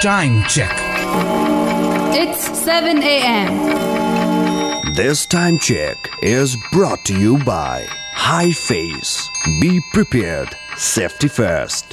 Time check. It's 7 a.m. This time check is brought to you by High Face. Be prepared. Safety first.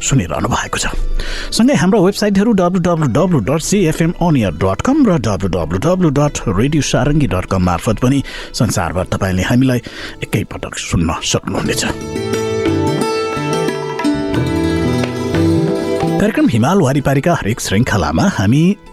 सुनिरहनु भएको छ। सँगै हाम्रो वेबसाइटहरू W W W dot CFM onair dot com र W W W dot radio Sarangi dot com मार्फत पनि संसारभर तपाईँले हामीलाई एकैपटक सुन्न सक्नुहुनेछ। कार्यक्रम हिमाल वारिपारीका हरेक श्रृङ्खलामा हामी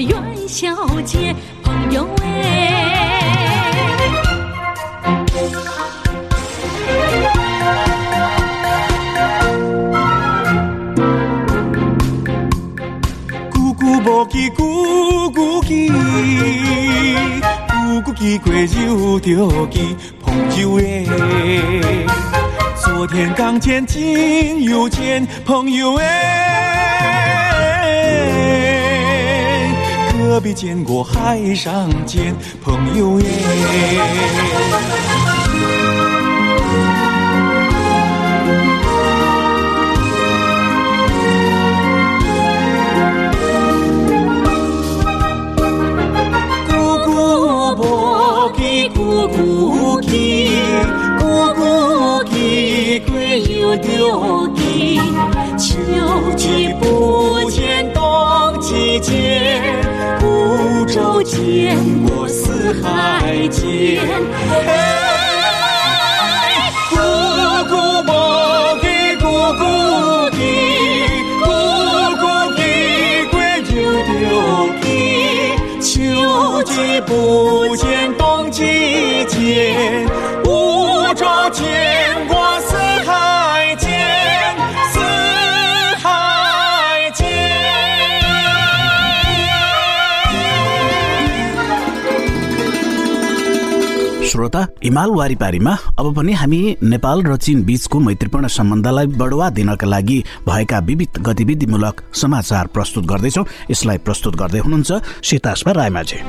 元宵节，朋友哎。姑姑莫记姑姑记，姑姑记过酒着记朋友哎。昨天刚见，今又见朋友哎。何必见过海上见朋友耶不有着给秋季不季节，孤舟见过四海间。哎，孤孤寞寞孤孤的，孤孤的归丢丢皮，秋季不见冬季见，孤舟见过。श्रोता हिमाल वारिपारीमा अब पनि हामी नेपाल र चीन बीचको मैत्रीपूर्ण सम्बन्धलाई बढुवा दिनका लागि भएका विविध गतिविधिमूलक समाचार प्रस्तुत गर्दैछौ। यसलाई प्रस्तुत गर्दै हुनुहुन्छ सीतास्मा रायमाझी।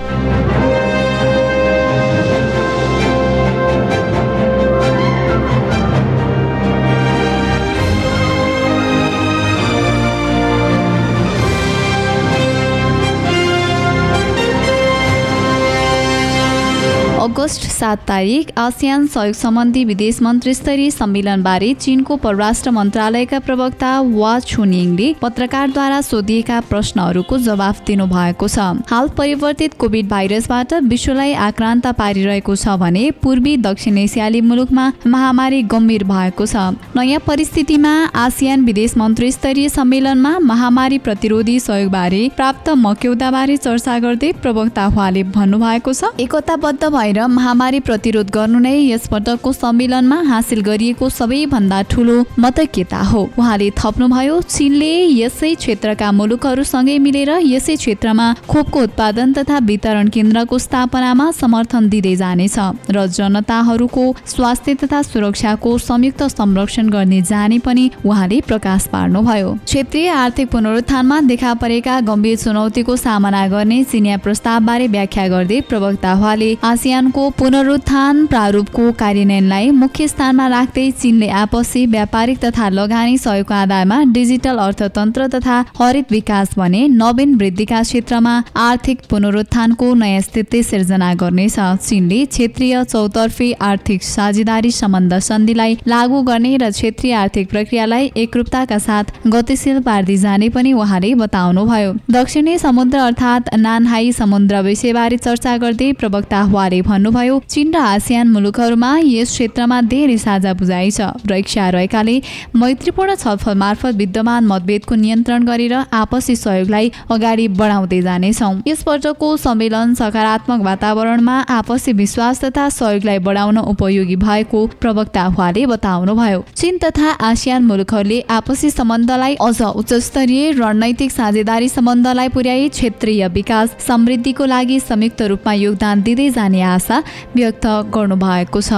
अगस्त सात तारिक आसियान सहयोग सम्बन्धी विदेश मन्त्री स्तरीय सम्मेलनबारे चीनको परराष्ट्र मन्त्रालयका प्रवक्ता वा छुनिङले पत्रकारद्वारा सोधिएका प्रश्नहरूको जवाफ दिनुभएको छ। हाल परिवर्तित कोभिड भाइरसबाट विश्वलाई आक्रान्त पारिरहेको छ भने पूर्वी दक्षिण एसियाली मुलुकमा महामारी गम्भीर भएको छ। नयाँ परिस्थितिमा आसियान विदेश मन्त्री स्तरीय सम्मेलनमा महामारी प्रतिरोधी सहयोगबारे प्राप्त मक्यौदाबारे चर्चा गर्दै प्रवक्ता हुवाले भन्नुभएको छ। एकताबद्ध भएर महामारी प्रतिरोध गर्नु नै यसपटकको सम्मेलनमा हासिल गरिएको सबैभन्दा ठूलो मतैक्यता हो। उहाँले थप्नुभयो चीनले यसै क्षेत्रका मुलुकहरूसँगै मिलेर यसै क्षेत्रमा खोपको उत्पादन तथा वितरण केन्द्रको स्थापनामा समर्थन दिँदै जानेछ र जनताहरूको स्वास्थ्य तथा सुरक्षाको संयुक्त संरक्षण गर्ने जाने पनि उहाँले प्रकाश पार्नुभयो। क्षेत्रीय आर्थिक पुनरुत्थानमा देखा परेका गम्भीर चुनौतीको सामना गर्ने चिनिया प्रस्तावबारे व्याख्या गर्दै प्रवक्ता हुवाले आसियानको पुनरुत्थान प्रारूपको कार्यान्वयनलाई मुख्य स्थानमा राख्दै चीनले आपसी व्यापारिक तथा लगानी सहयोगको आधारमा डिजिटल अर्थतन्त्र तथा हरित विकास भने नवीन वृद्धिका क्षेत्रमा आर्थिक पुनरुत्थानको नयाँ स्थिति सिर्जना गर्नेछ। चीनले क्षेत्रीय चौतर्फी आर्थिक साझेदारी सम्बन्ध सन्धिलाई लागू गर्ने र क्षेत्रीय आर्थिक प्रक्रियालाई एकरूपताका साथ गतिशील पार्दै जाने पनि उहाँले बताउनुभयो। दक्षिणी समुद्र अर्थात् नानहाई समुद्र विषयबारे चर्चा गर्दै प्रवक्ता हुवाले भन्नुभयो चीन र आसियान मुलुकहरूमा यस क्षेत्रमा धेरै साझा बुझाइ छ। र इच्छा रहेकाले मैत्रीपूर्ण छलफल मार्फत विद्यमान मतभेदको नियन्त्रण गरेर आपसी सहयोगलाई अगाडि बढाउँदै जानेछौँ। यसपटकको सम्मेलन सकारात्मक वातावरणमा आपसी विश्वास तथा सहयोगलाई बढाउन उपयोगी भएको प्रवक्ता हुवाले बताउनुभयो। चीन तथा आसियान मुलुकहरूले आपसी सम्बन्धलाई अझ उच्च स्तरीय रणनैतिक साझेदारी सम्बन्धलाई पुर्याई क्षेत्रीय विकास समृद्धिको लागि संयुक्त रूपमा योगदान दिँदै जाने आशा व्यक्त गर्नुभएको छ।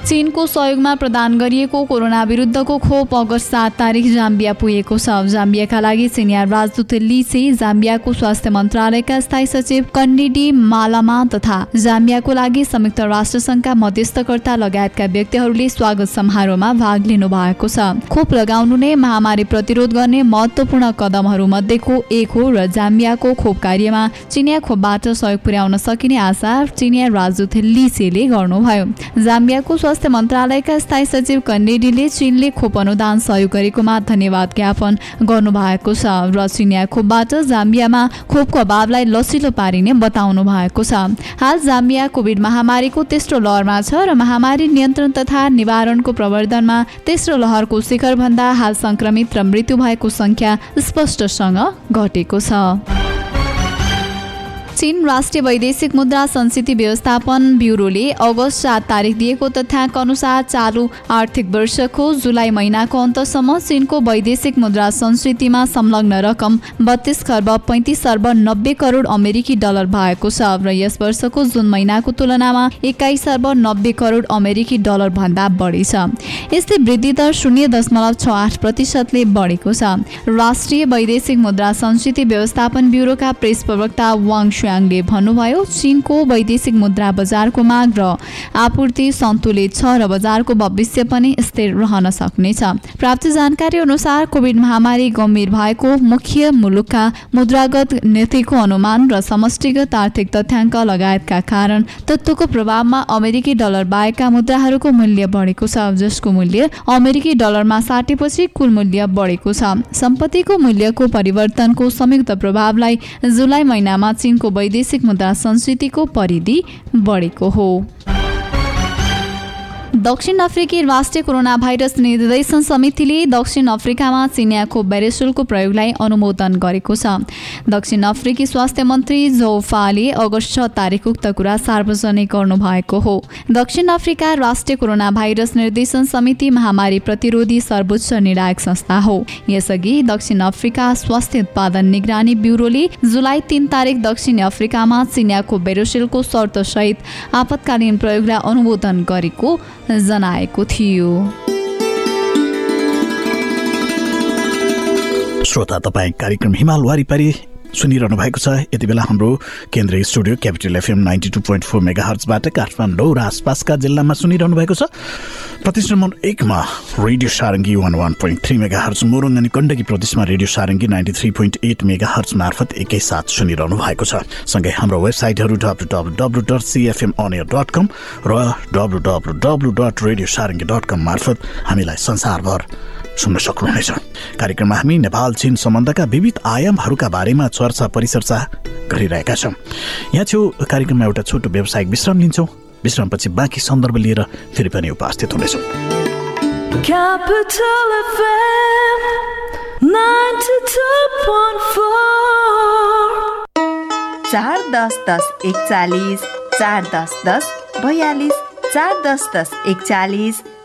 चीनको सहयोगमा प्रदान गरिएको कोरोना विरुद्धको खोप अगस्त सात तारिक जाम्बिया पुगेको छ। जाम्बियाका लागि सिनियर राजदूत लिसे जाम्बियाको स्वास्थ्य मन्त्रालयका स्थायी सचिव कन्डिडी मालामा तथा जाम्बियाको लागि संयुक्त राष्ट्रसङ्घका मध्यस्थकर्ता लगायतका व्यक्तिहरूले स्वागत समारोहमा भाग लिनु भएको छ। खोप लगाउनु नै महामारी प्रतिरोध गर्ने महत्वपूर्ण कदमहरू मध्येको एक हो र जाम्बियाको खोप कार्यमा चिनिया खोपबाट सहयोग पुर्याउन सकिने आशा चिनिया राजदूत लिसेले गर्नुभयो। जाम्बियाको स्वास्थ्य मन्त्रालयका स्थायी सचिव कन्डेडीले चीनले खोप अनुदान सहयोग गरेकोमा धन्यवाद ज्ञापन गर्नुभएको छ र चिनिया खोपबाट जाम्बियामा खोपको अभावलाई लसिलो पारिने बताउनु भएको छ। हाल जाम्बिया कोभिड महामारीको तेस्रो लहरमा छ र महामारी नियन्त्रण तथा निवारणको प्रवर्धनमा तेस्रो लहरको शिखरभन्दा हाल सङ्क्रमित र मृत्यु भएको सङ्ख्या स्पष्टसँग घटेको छ। चीन राष्ट्रिय वैदेशिक मुद्रा संस्कृति व्यवस्थापन ब्युरोले अगस्त सात तारिक दिएको तथ्याङ्क अनुसार चालु आर्थिक वर्षको जुलाई महिनाको अन्तसम्म चीनको वैदेशिक मुद्रा संस्कृतिमा संलग्न रकम बत्तीस खर्ब पैँतिस अर्ब नब्बे करोड अमेरिकी डलर भएको छ र यस वर्षको जुन महिनाको तुलनामा एक्काइस अर्ब नब्बे करोड अमेरिकी डलर भन्दा बढी छ। यस्तै वृद्धि दर शून्य दशमलव छ आठ प्रतिशतले बढेको छ। राष्ट्रिय वैदेशिक मुद्रा संस्कृति व्यवस्थापन ब्युरोका प्रेस प्रवक्ता वाङ च्याङले भन्नुभयो चीनको वैदेशिक मुद्रा बजारको माग र आपूर्ति सन्तुलित छ र बजारको भविष्य पनि स्थिर रहन सक्नेछ। प्राप्त जानकारी अनुसार कोभिड महामारी गम्भीर भएको मुख्य मुलुकका मुद्रागत नीतिको अनुमान र समष्टिगत आर्थिक तथ्याङ्क लगायतका कारण तत्त्वको प्रभावमा अमेरिकी डलर बाहेकका मुद्राहरूको मूल्य बढेको छ जसको मूल्य अमेरिकी डलरमा साटेपछि कुल मूल्य बढेको छ। सम्पत्तिको मूल्यको परिवर्तनको संयुक्त प्रभावलाई जुलाई महिनामा चीनको वैदेशिक मुद्रा संस्कृतिको परिधि बढेको हो। दक्षिण अफ्रिकी राष्ट्रिय कोरोना भाइरस निर्देशन समितिले दक्षिण अफ्रिकामा चिनिया खोप भेरिसुलको प्रयोगलाई अनुमोदन गरेको छ। दक्षिण अफ्रिकी स्वास्थ्य मन्त्री जौफाले अगस्त छ तारिक उक्त कुरा सार्वजनिक गर्नुभएको हो। दक्षिण अफ्रिका राष्ट्रिय कोरोना भाइरस निर्देशन समिति महामारी प्रतिरोधी सर्वोच्च निर्णायक संस्था हो। यसअघि दक्षिण अफ्रिका स्वास्थ्य उत्पादन निगरानी ब्युरोले जुलाई तिन तारिक दक्षिण अफ्रिकामा चिनिया खोप भेरोसिलको शर्तसहित आपतकालीन प्रयोगलाई अनुमोदन गरेको जनाएको थियो। श्रोता तपाईँ कार्यक्रम हिमाल वारिपारी सुनिरहनु भएको छ। यति बेला हाम्रो केन्द्रीय studio Capital FM ninety two point four mega हर्चबाट Kathmandu र आसपासका जिल्लामा सुनिरहनु भएको छ। प्रदेश नम्बर एकमा radio Sarangi one one point three mega hertz Morang अनि गण्डकी प्रदेशमा radio Sarangi ninety three point eight mega hertz मार्फत एकैसाथ सुनिरहनु भएको छ। सँगै हाम्रो वेबसाइटहरू W W W dot CFM onair dot com र W W W dot radio Sarangi dot com मार्फत हामीलाई संसारभर सुन्न सक्नुहुनेछ। कार्यक्रममा हामी नेपाल चीन सम्बन्धका विविध आयामहरूका बारेमा चर्चा परिचर्चा गरिरहेका छौँ। यहाँ छेउ कार्यक्रममा एउटा छोटो व्यावसायिक विश्राम लिन्छौँ। विश्रामपछि बाँकी सन्दर्भ लिएर फेरि पनि उपस्थित हुनेछौँ। Capital FM 92.4 चार दस दस एकचालिस चार दस दस बयालिस चार दस दस एकचालिस।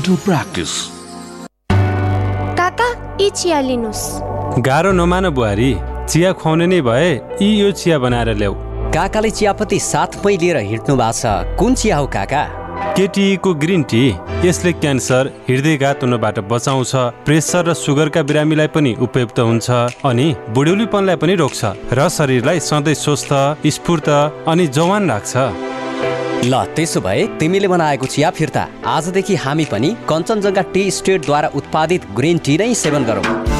dental practice काका यी चिया लिनुहोस् गाह्रो नमान बुहारी चिया खुवाउने नै भए यी यो चिया बनाएर ल्याऊ काकाले चियापत्ती साथमै लिएर हिँड्नु भएको छ कुन चिया हो काका केटीको ग्रिन टी यसले क्यान्सर हृदयघात हुनबाट बचाउँछ प्रेसर र सुगरका बिरामीलाई पनि उपयुक्त हुन्छ अनि बुढ्यौलीपनलाई पनि रोक्छ र शरीरलाई सधैँ स्वस्थ स्फूर्त अनि जवान राख्छ। ल त्यसो भए तिमीले बनाएको चिया फिर्ता। आजदेखि हामी पनि कञ्चनजङ्घा टी स्टेटद्वारा उत्पादित ग्रिन टी नै सेवन गरौँ।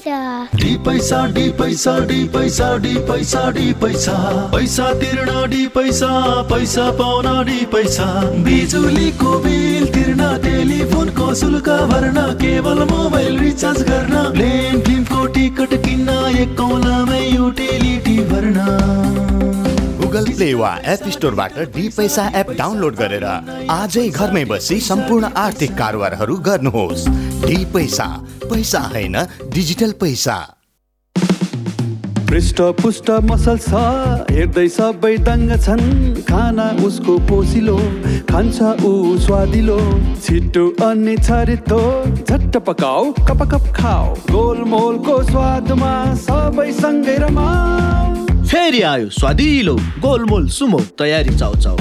Paisa. D पैसा डी पैसा डी पैसा डी पैसा डी पैसा। पैसा तिर्न डी पैसा पैसा पाउन डी पैसा। बिजुलीको बिल तिर्न टेलिफोनको शुल्क भर्न केवल मोबाइल रिचार्ज गर्न प्लेन फिल्मको टिकट किन्न एक कौलामै युटिलिटी भर्न। गुगल प्ले वा एप स्टोरबाट डी पैसा एप डाउनलोड गरेर आजै घरमै बसी सम्पूर्ण आर्थिक कारोबारहरू गर्नुहोस्। डी पैसा। पैसा होइन डिजिटल पैसा। पृष्ठ पुष्ट मसल छ हेर्दै सबै दङ्ग छन्। खाना उसको पोसिलो खान्छ ऊ स्वादिलो। छिटो अनि छरितो झट्ट पकाऊ कप कप खाऊ। गोलमोलको स्वादमा सबै सँगै रमाऊ। फेरि आयो स्वादिलो गोलमोल सुमो तयारी चाउ चाउ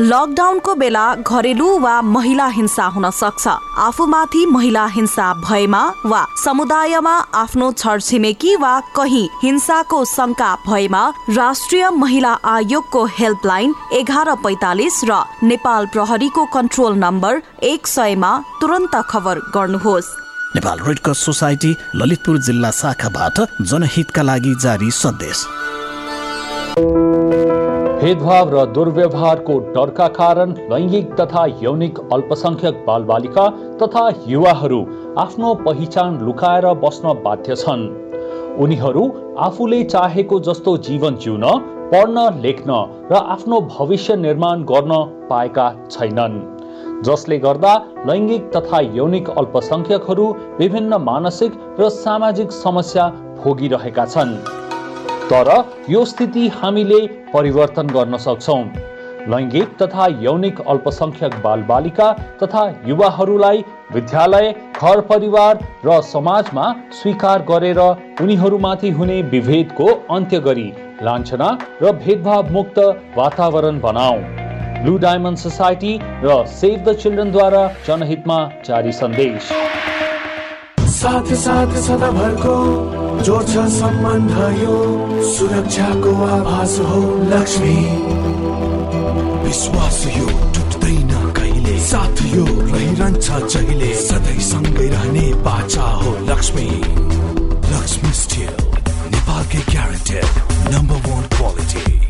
लकडाउनको बेला घरेलु वा महिला हिंसा हुन सक्छ आफूमाथि महिला हिंसा भएमा वा समुदायमा आफ्नो छरछिमेकी वा कहीँ हिंसाको शङ्का भएमा राष्ट्रिय महिला आयोगको हेल्पलाइन एघार पैतालिस र नेपाल प्रहरीको कन्ट्रोल नम्बर एक सयमा तुरन्त खबर गर्नुहोस् Nepal red cross society Lalitpur जिल्ला शाखाबाट जनहितका लागि जारी सन्देश। भेदभाव र दुर्व्यवहारको डरका कारण लैङ्गिक तथा यौनिक अल्पसंख्यक बालबालिका तथा युवाहरू आफ्नो पहिचान लुकाएर बस्न बाध्य छन्। उनीहरू आफूले चाहेको जस्तो जीवन जिउन पढ्न लेख्न र आफ्नो भविष्य निर्माण गर्न पाएका छैनन्। जसले गर्दा लैङ्गिक तथा यौनिक अल्पसङ्ख्यकहरू विभिन्न मानसिक र सामाजिक समस्या भोगिरहेका छन्। तर यो स्थिति हामीले परिवर्तन गर्न सक्छौँ। लैङ्गिक तथा यौनिक अल्पसङ्ख्यक बालबालिका तथा युवाहरूलाई विद्यालय घर परिवार र समाजमा स्वीकार गरेर उनीहरूमाथि हुने विभेदको अन्त्य गरी लान्छना र भेदभाव मुक्त वातावरण बनाऊ। ब्लू डायमन्ड सोसाइटी र सेभ द चिल्ड्रेनद्वारा जनहितमा जारी सन्देश। साथ साथ सदाभरको जोड्छ सम्बन्ध यो सुरक्षाको आभास हो लक्ष्मी। विश्वास यो टुट्दैन कहिले? साथ यो रहिरहन्छ जहिले? सधैँ सँगै रहने बाचा हो लक्ष्मी। लक्ष्मी स्टिल नेपालकै guaranteed number one quality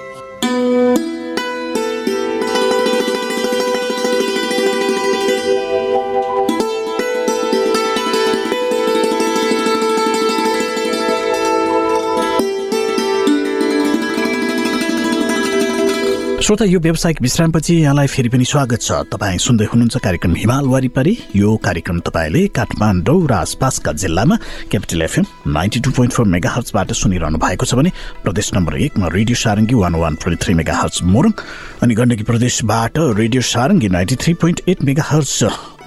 श्रोता यो व्यावसायिक विश्रामपछि यहाँलाई फेरि पनि स्वागत छ। तपाईँ सुन्दै हुनुहुन्छ कार्यक्रम हिमाल वारिपारी। यो कार्यक्रम तपाईँले काठमाडौँ र आसपासका जिल्लामा Capital FM ninety two point four mega हर्चबाट सुनिरहनु भएको छ भने प्रदेश नम्बर एकमा radio Sarangi one one point three mega hertz Morang अनि गण्डकी प्रदेशबाट radio Sarangi ninety three point eight mega hertz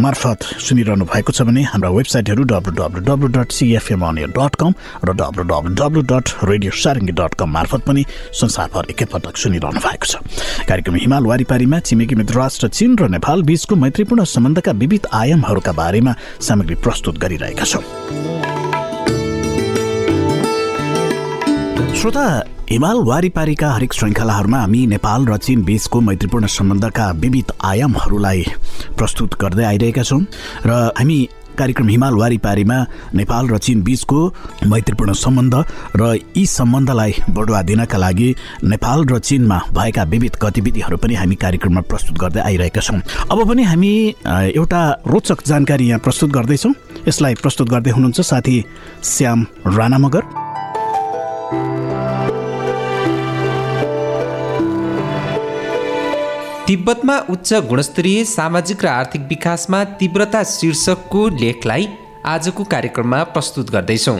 मार्फत सुनिरहनु भएको छ भने हाम्रा वेबसाइटहरू W W W dot CFM onair dot com र W W W dot radio Sarangi dot com मार्फत पनि संसारभर एकैपटक सुनिरहनु भएको छ। कार्यक्रम हिमाल वारिपारीमा छिमेकी मित्र राष्ट्र चीन र नेपाल बीचको मैत्रीपूर्ण सम्बन्धका विविध आयामहरूका बारेमा सामग्री प्रस्तुत गरिरहेका छौँ। श्रोता हिमाल वारिपारीका हरेक श्रृङ्खलाहरूमा हामी नेपाल र चीन बीचको मैत्रीपूर्ण सम्बन्धका विविध आयामहरूलाई प्रस्तुत गर्दै आइरहेका छौँ र हामी कार्यक्रम हिमाल वारिपारीमा नेपाल र चीन बीचको मैत्रीपूर्ण सम्बन्ध र यी सम्बन्धलाई बढुवा दिनका लागि नेपाल र चीनमा भएका विविध गतिविधिहरू पनि हामी कार्यक्रममा प्रस्तुत गर्दै आइरहेका छौँ। अब पनि हामी एउटा रोचक जानकारी यहाँ प्रस्तुत गर्दैछौँ। यसलाई प्रस्तुत गर्दै हुनुहुन्छ साथी श्याम राणा मगर तिब्बतमा उच्च गुणस्तरीय सामाजिक र आर्थिक विकासमा तीव्रता शीर्षकको लेखलाई आजको कार्यक्रममा प्रस्तुत गर्दैछौँ।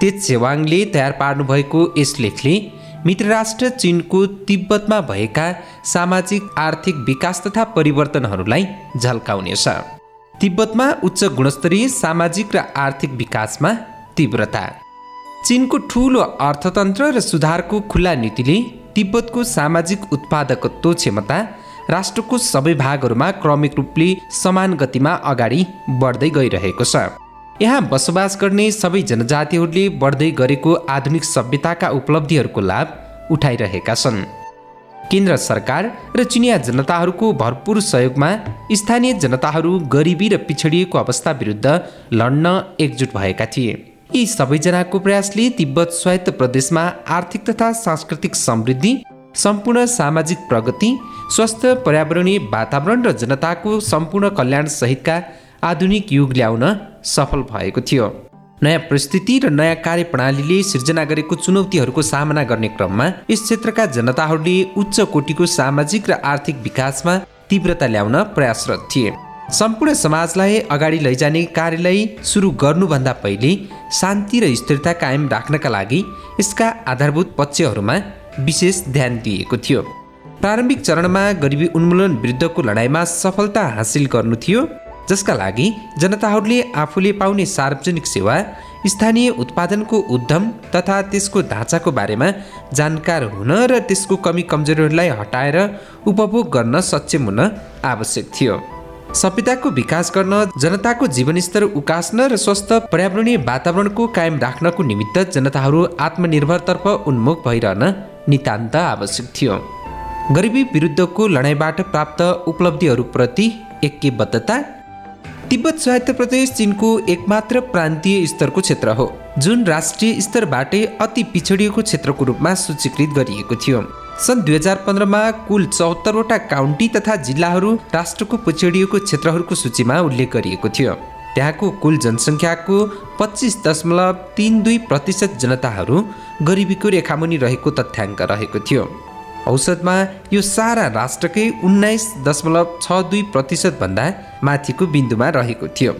तेज छेवाङले तयार पार्नुभएको यस लेखले मित्रराष्ट्र चिनको तिब्बतमा भएका सामाजिक आर्थिक विकास तथा परिवर्तनहरूलाई झल्काउनेछ। तिब्बतमा उच्च गुणस्तरीय सामाजिक र आर्थिक विकासमा तीव्रता। चिनको ठुलो अर्थतन्त्र र सुधारको खुल्ला नीतिले तिब्बतको सामाजिक उत्पादकत्व क्षमता राष्ट्रको सबै भागहरूमा क्रमिक रूपले समान गतिमा अगाडि बढ्दै गइरहेको छ। यहाँ बसोबास गर्ने सबै जनजातिहरूले बढ्दै गरेको आधुनिक सभ्यताका उपलब्धिहरूको लाभ उठाइरहेका छन्। केन्द्र सरकार र चिनिया जनताहरूको भरपुर सहयोगमा स्थानीय जनताहरू गरिबी र पिछडिएको अवस्था विरुद्ध लड्न एकजुट भएका थिए। यी सबैजनाको प्रयासले तिब्बत स्वायत्त प्रदेशमा आर्थिक तथा सांस्कृतिक समृद्धि सम्पूर्ण सामाजिक प्रगति स्वस्थ पर्यावरणीय वातावरण र जनताको सम्पूर्ण कल्याण सहितका आधुनिक युग ल्याउन सफल भएको थियो। नयाँ परिस्थिति र नयाँ कार्यप्रणालीले सिर्जना गरेको चुनौतीहरूको सामना गर्ने क्रममा यस क्षेत्रका जनताहरूले उच्च कोटिको सामाजिक र आर्थिक विकासमा तीव्रता ल्याउन प्रयासरत थिए। सम्पूर्ण समाजलाई अगाडि लैजाने कार्यलाई सुरु गर्नुभन्दा पहिले शान्ति र स्थिरता कायम राख्नका लागि यसका आधारभूत पक्षहरूमा विशेष ध्यान दिएको थियो। प्रारम्भिक चरणमा गरिबी उन्मूलन विरुद्धको लडाइँमा सफलता हासिल गर्नु थियो जसका लागि जनताहरूले आफूले पाउने सार्वजनिक सेवा स्थानीय उत्पादनको उद्यम तथा त्यसको ढाँचाको बारेमा जानकार हुन र त्यसको कमी कमजोरीहरूलाई हटाएर उपभोग गर्न सक्षम हुन आवश्यक थियो। सभ्यताको विकास गर्न जनताको जीवनस्तर उकास्न र स्वस्थ पर्यावरणीय वातावरणको कायम राख्नको निमित्त जनताहरू आत्मनिर्भरतर्फ उन्मुख भइरहन नितान्त आवश्यक थियो। गरिबी विरुद्धको लडाइँबाट प्राप्त उपलब्धिहरूप्रति ऐक्यबद्धता। तिब्बत स्वायत्त प्रदेश चिनको एकमात्र प्रान्तीय स्तरको क्षेत्र हो जुन राष्ट्रिय स्तरबाटै अति पिछडिएको क्षेत्रको रूपमा सूचीकृत गरिएको थियो। सन् दुई हजार पन्ध्रमा कुल चौहत्तरवटा काउन्टी तथा जिल्लाहरू राष्ट्रको पिछडिएको क्षेत्रहरूको सूचीमा उल्लेख गरिएको थियो। त्यहाँको कुल जनसङ्ख्याको पच्चिस दशमलव तिन दुई प्रतिशत जनताहरू गरिबीको रेखामुनि रहेको तथ्याङ्क रहेको थियो। औसतमा यो सारा राष्ट्रकै उन्नाइस दशमलव छ दुई प्रतिशतभन्दा माथिको बिन्दुमा रहेको थियो।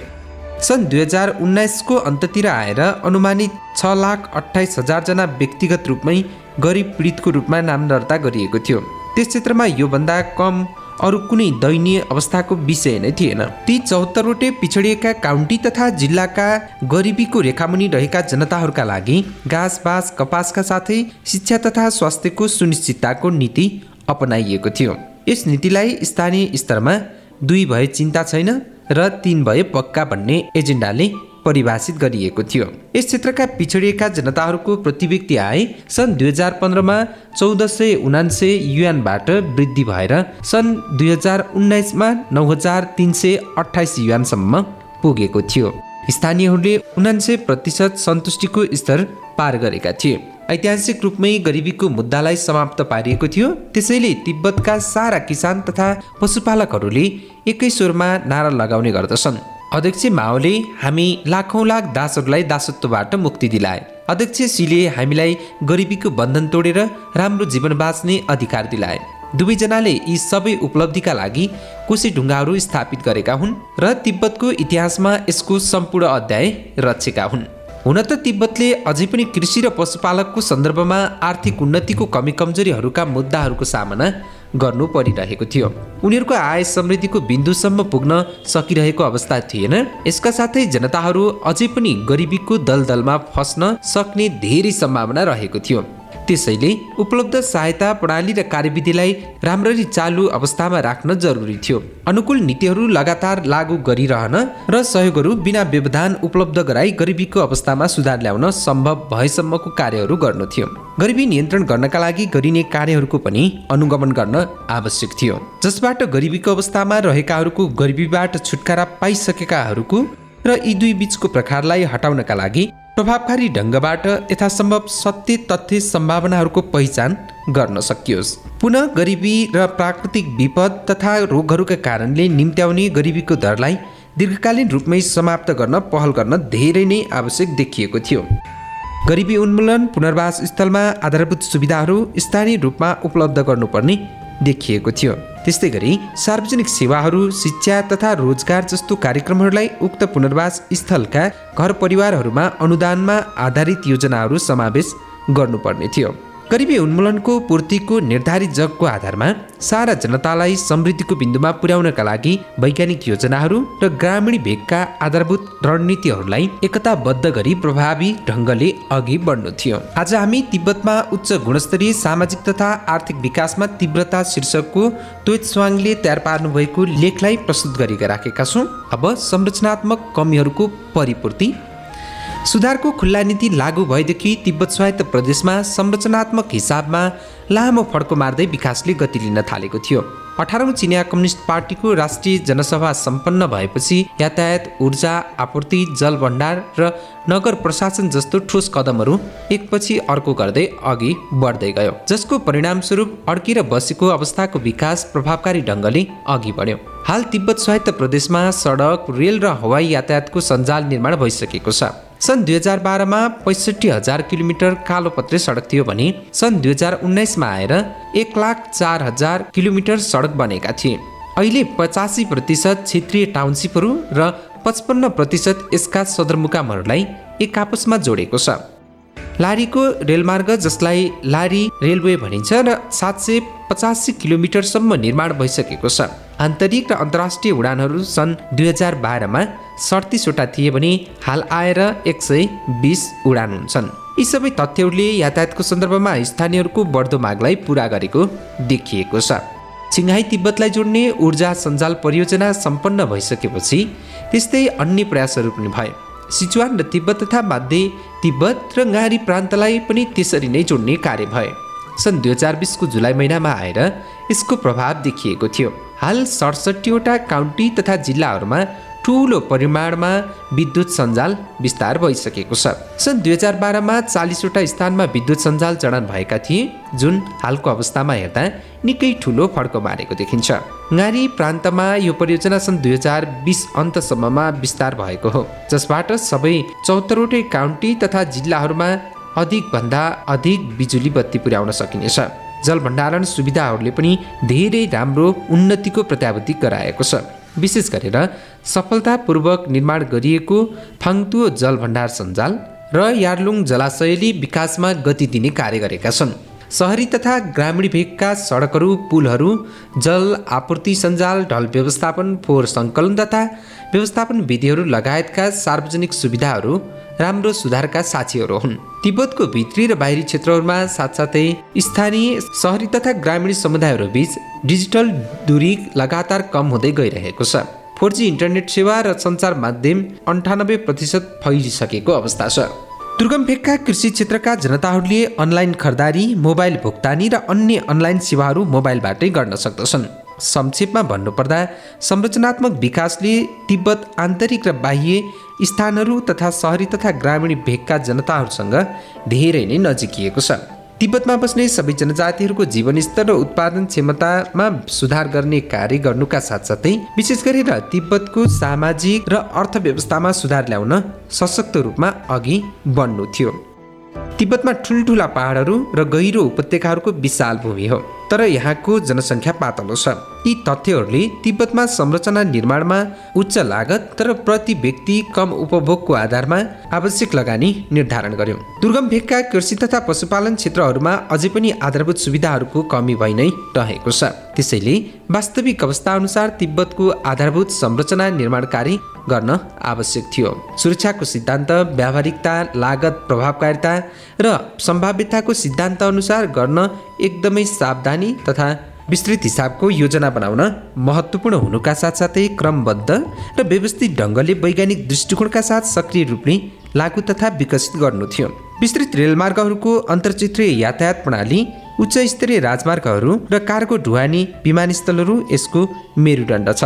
सन् दुई हजार उन्नाइसको अन्ततिर आएर अनुमानित छ लाख अठाइस हजारजना व्यक्तिगत रूपमै गरिब पीडितको रूपमा नाम दर्ता गरिएको थियो। त्यस क्षेत्रमा योभन्दा कम अरू कुनै दयनीय अवस्थाको विषय नै थिएन। ती चौहत्तरवटै पिछडिएका काउन्टी तथा जिल्लाका गरिबीको रेखामुनि रहेका जनताहरूका लागि घाँस बाँस कपासका साथै शिक्षा तथा स्वास्थ्यको सुनिश्चितताको नीति अपनाइएको थियो। यस नीतिलाई स्थानीय स्तरमा दुई भए चिन्ता छैन र तिन भए पक्का भन्ने एजेन्डाले परिभाषित गरिएको थियो। यस क्षेत्रका पिछडिएका जनताहरूको प्रति व्यक्ति आय सन् दुई हजार पन्ध्रमा चौध सय उनान्से युएनबाट वृद्धि भएर सन् दुई हजार उन्नाइसमा नौ हजार तिन सय अठाइस युएनसम्म पुगेको थियो। स्थानीयहरूले उनान्से प्रतिशत सन्तुष्टिको स्तर पार गरेका थिए। ऐतिहासिक रूपमै गरिबीको मुद्दालाई समाप्त पारिएको थियो। त्यसैले तिब्बतका सारा किसान तथा पशुपालकहरूले एकै स्वरमा नारा लगाउने गर्दछन्। अध्यक्ष माओले हामी लाखौँ लाख दासहरूलाई दासत्वबाट मुक्ति दिलाए। अध्यक्ष सीले हामीलाई गरिबीको बन्धन तोडेर राम्रो जीवन बाँच्ने अधिकार दिलाए। दुवैजनाले यी सबै उपलब्धिका लागि कोशी ढुङ्गाहरू स्थापित गरेका हुन् र तिब्बतको इतिहासमा यसको सम्पूर्ण अध्याय रचेका हुन्। हुन त तिब्बतले अझै पनि कृषि र पशुपालकको सन्दर्भमा आर्थिक उन्नतिको कमी कमजोरीहरूका मुद्दाहरूको सामना गर्नु परिरहेको थियो। उनीहरूको आय समृद्धिको बिन्दुसम्म पुग्न सकिरहेको अवस्था थिएन। यसका साथै जनताहरू अझै पनि गरिबीको दलदलमा फस्न सक्ने धेरै सम्भावना रहेको थियो। त्यसैले उपलब्ध सहायता प्रणाली र कार्यविधिलाई राम्ररी चालु अवस्थामा राख्न जरुरी थियो। अनुकूल नीतिहरू लगातार लागू गरिरहन र सहयोगहरू बिना व्यवधान उपलब्ध गराई गरिबीको अवस्थामा सुधार ल्याउन सम्भव भएसम्मको कार्यहरू गर्नु थियो। गरिबी नियन्त्रण गर्नका लागि गरिने कार्यहरूको पनि अनुगमन गर्न आवश्यक थियो। जसबाट गरिबीको अवस्थामा रहेकाहरूको गरिबीबाट छुटकारा पाइसकेकाहरूको र यी दुई बिचको प्रकारलाई हटाउनका लागि प्रभावकारी ढङ्गबाट यथासम्भव सत्य तथ्य सम्भावनाहरूको पहिचान गर्न सकियोस्। पुनः गरिबी र प्राकृतिक विपद तथा रोगहरूका कारणले निम्त्याउने गरिबीको दरलाई दीर्घकालीन रूपमै समाप्त गर्न पहल गर्न धेरै नै आवश्यक देखिएको थियो। गरिबी उन्मूलन पुनर्वास स्थलमा आधारभूत सुविधाहरू स्थानीय रूपमा उपलब्ध गर्नुपर्ने देखिएको थियो। त्यस्तै गरी सार्वजनिक सेवाहरू शिक्षा तथा रोजगार जस्तो कार्यक्रमहरूलाई उक्त पुनर्वास स्थलका घर परिवारहरूमा अनुदानमा आधारित योजनाहरू समावेश गर्नुपर्ने थियो। गरिबी उन्मूलनको पूर्तिको निर्धारित जगको आधारमा सारा जनतालाई समृद्धिको बिन्दुमा पुर्याउनका लागि वैज्ञानिक योजनाहरू र ग्रामीण भेगका आधारभूत रणनीतिहरूलाई एकताबद्ध गरी प्रभावी ढङ्गले अघि बढ्नु थियो। आज हामी तिब्बतमा उच्च गुणस्तरीय सामाजिक तथा आर्थिक विकासमा तीव्रता शीर्षकको तोइत स्वाङले तयार पार्नु भएको लेखलाई प्रस्तुत गरेका राखेका छौँ। अब संरचनात्मक कमीहरूको परिपूर्ति सुधारको खुल्ला नीति लागू भएदेखि तिब्बत स्वायत्त प्रदेशमा संरचनात्मक हिसाबमा लामो फड्को मार्दै विकासले गति लिन थालेको थियो। अठारौँ चिनिया कम्युनिस्ट पार्टीको राष्ट्रिय जनसभा सम्पन्न भएपछि यातायात ऊर्जा आपूर्ति जल भण्डार र नगर प्रशासन जस्तो ठोस कदमहरू एकपछि अर्को गर्दै अघि बढ्दै गयो। जसको परिणामस्वरूप अड्किएर बसेको अवस्थाको विकास प्रभावकारी ढङ्गले अघि बढ्यो। हाल तिब्बत स्वायत्त प्रदेशमा सडक रेल र हवाई यातायातको सञ्जाल निर्माण भइसकेको छ। सन् दुई हजार बाह्रमा पैँसठी हजार किलोमिटर कालो पत्रे सडक थियो भने सन् दुई हजार उन्नाइसमा आएर एक लाख चार हजार किलोमिटर सडक बनेका थिए। अहिले पचासी प्रतिशत क्षेत्रीय टाउनसिपहरू र पचपन्न प्रतिशत यसका सदरमुकामहरूलाई एक आपसमा जोडेको छ। लारीको रेलमार्ग जसलाई लारी रेलवे भनिन्छ र सात सय पचासी किलोमिटरसम्म निर्माण भइसकेको छ। आन्तरिक र अन्तर्राष्ट्रिय उडानहरू सन् दुई हजार बाह्रमा सडतिसवटा थिए भने हाल आएर एक सय बिस उडान हुन्छन्। यी सबै तथ्यहरूले यातायातको सन्दर्भमा स्थानीयहरूको बढ्दो मागलाई पुरा गरेको देखिएको छ। सिङ्घाई तिब्बतलाई जोड्ने ऊर्जा सञ्जाल परियोजना सम्पन्न भइसकेपछि त्यस्तै अन्य प्रयासहरू पनि भए। सिचुवान र तिब्बत तथा माध्य तिब्बत र गारी प्रान्तलाई पनि त्यसरी नै जोड्ने कार्य भए। सन् दुई हजार बिसको जुलाई महिनामा आएर यसको प्रभाव देखिएको थियो। हाल सडसठीवटा काउन्टी तथा जिल्लाहरूमा ठुलो परिमाणमा विद्युत सञ्जाल विस्तार भइसकेको छ। सन् दुई हजार बाह्रमा चालिसवटा स्थानमा विद्युत सञ्जाल जडान भएका थिए जुन हालको अवस्थामा हेर्दा निकै ठुलो फड्को मारेको देखिन्छ। गारी प्रान्तमा यो परियोजना सन् दुई हजार बिस अन्तसम्ममा विस्तार भएको हो जसबाट सबै चौतरवटै काउन्टी तथा जिल्लाहरूमा अधिकभन्दा अधिक बिजुली बत्ती पुर्याउन सकिनेछ। जल भण्डारण सुविधाहरूले पनि धेरै राम्रो उन्नतिको प्रत्याभूति गराएको छ। विशेष गरेर सफलतापूर्वक निर्माण गरिएको फाङ्तुओ जल भण्डार सञ्जाल र यार्लुङ जलाशयले विकासमा गति दिने कार्य गरेका छन्। सहरी तथा ग्रामीण भेगका सडकहरू पुलहरू जल आपूर्ति सञ्जाल ढल व्यवस्थापन फोहोर सङ्कलन तथा व्यवस्थापन विधिहरू लगायतका सार्वजनिक सुविधाहरू राम्रो सुधारका साक्षीहरू हुन्। तिब्बतको भित्री र बाहिरी क्षेत्रहरूमा साथसाथै स्थानीय सहरी तथा ग्रामीण समुदायहरू बीच डिजिटल दूरी लगातार कम हुँदै गइरहेको छ। फोर जी इन्टरनेट सेवा र सञ्चार माध्यम अन्ठानब्बे प्रतिशत फैलिसकेको अवस्था छ। दुर्गम भेगका कृषि क्षेत्रका जनताहरूले अनलाइन खरिदारी मोबाइल भुक्तानी र अन्य अनलाइन सेवाहरू मोबाइलबाटै गर्न सक्दछन्। संक्षेपमा भन्नुपर्दा संरचनात्मक विकासले तिब्बत आन्तरिक र बाह्य स्थानहरू तथा सहरी तथा ग्रामीण भेगका जनताहरूसँग धेरै नै नजिकिएको छ। तिब्बतमा बस्ने सबै जनजातिहरूको जीवनस्तर र उत्पादन क्षमतामा सुधार गर्ने कार्य गर्नुका साथसाथै विशेष गरेर तिब्बतको सामाजिक र अर्थव्यवस्थामा सुधार ल्याउन सशक्त रूपमा अघि बढ्नु थियो। तिब्बतमा ठुल्ठुला पहाडहरू र गहिरो उपत्यकाहरूको विशाल भूमि हो। तर यहाँको जनसङ्ख्या पातलो छ। यी तथ्यहरूले तिब्बतमा संरचना निर्माणमा उच्च लागत तर प्रति व्यक्ति कम उपभोगको आधारमा आवश्यक लगानी निर्धारण गर्यो। दुर्गम भेगका कृषि तथा पशुपालन क्षेत्रहरूमा अझै पनि आधारभूत सुविधाहरूको कमी भइ नै रहेको छ। त्यसैले वास्तविक अवस्था अनुसार तिब्बतको आधारभूत संरचना निर्माण कार्य गर्न आवश्यक थियो। सुरक्षाको सिद्धान्त व्यावहारिकता लागत प्रभावकारिता र सम्भाव्यताको सिद्धान्त अनुसार गर्न एकदमै सावधानी तथा विस्तृत हिसाबको योजना बनाउन महत्त्वपूर्ण हुनुका साथसाथै क्रमबद्ध र व्यवस्थित ढङ्गले वैज्ञानिक दृष्टिकोणका साथ सक्रिय रूपले लागू तथा विकसित गर्नु थियो। विस्तृत रेलमार्गहरूको अन्तर्क्षेत्रीय यातायात प्रणाली उच्च स्तरीय राजमार्गहरू र कार्गो ढुवानी विमानस्थलहरू यसको मेरुदण्ड छ।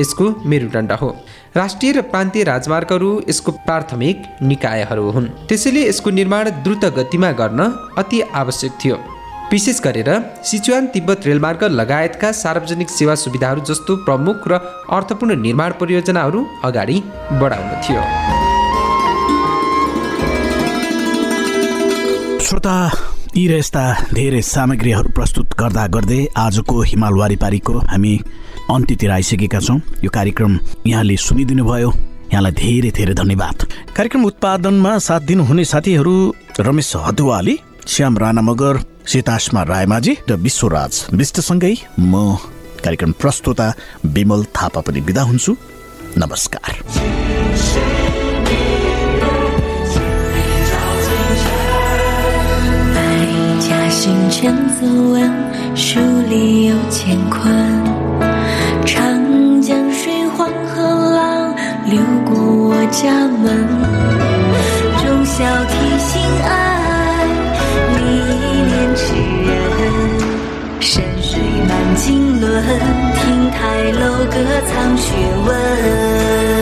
यसको मेरुदण्ड हो। राष्ट्रिय र प्रान्तीय राजमार्गहरू यसको प्राथमिक निकायहरू हुन्। त्यसैले यसको निर्माण द्रुत गतिमा गर्न अति आवश्यक थियो। विशेष गरेर सिचुवान तिब्बत रेलमार्ग लगायतका सार्वजनिक सेवा सुविधाहरू जस्तो प्रमुख र अर्थपूर्ण निर्माण परियोजनाहरू अगाडि बढाउन थियो। श्रोता यी र यस्ता धेरै सामग्रीहरू प्रस्तुत गर्दा गर्दै आजको हिमाल वारिपारीको हामी अन्त्यतिर आइसकेका छौँ। यो कार्यक्रम यहाँले सुनिदिनु भयो यहाँलाई धेरै धेरै धन्यवाद। कार्यक्रम उत्पादनमा साथ दिनुहुने साथीहरू रमेश हदुवाली श्याम राणा मगर सीतासमा रायमाझी र विश्वराज विष्टसँगै म कार्यक्रम प्रस्तुता विमल थापा पनि बिदा हुन्छु। नमस्कार। 长江水黄河浪流过我家门忠孝悌心爱字立意廉耻仁山水满经纶亭台楼阁藏学问。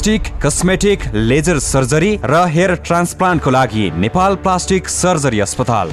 प्लास्टिक कस्मेटिक लेजर सर्जरी र हेयर ट्रान्सप्लान्टको लागि नेपाल प्लास्टिक सर्जरी अस्पताल।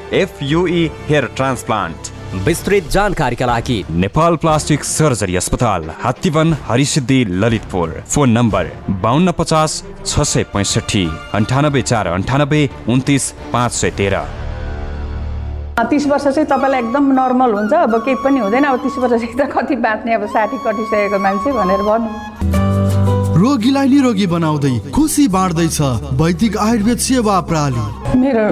एफयुई हेयर ट्रान्सप्लान्ट विस्तृत जानकारीका लागि नेपाल प्लास्टिक सर्जरी अस्पताल हात्तीवन हरिसिद्धि ललितपुर. फोन नम्बर बाहन्न पचास छ सय पैँसठी अन्ठानब्बे चार अन्ठानब्बे उन्तिस पाँच सय तेह्र. तिस वर्ष चाहिँ तपाईँलाई एकदम नर्मल हुन्छ अब केही पनि हुँदैन अब तिस वर्षदेखि त कति बाँच्ने अब साठी कटिसकेको मान्छे भनेर भन्नु। रोगीलाई निरोगी बनाउँदै खुसी बाँड्दैछ वैदिक आयुर्वेद सेवा प्रणाली मेरो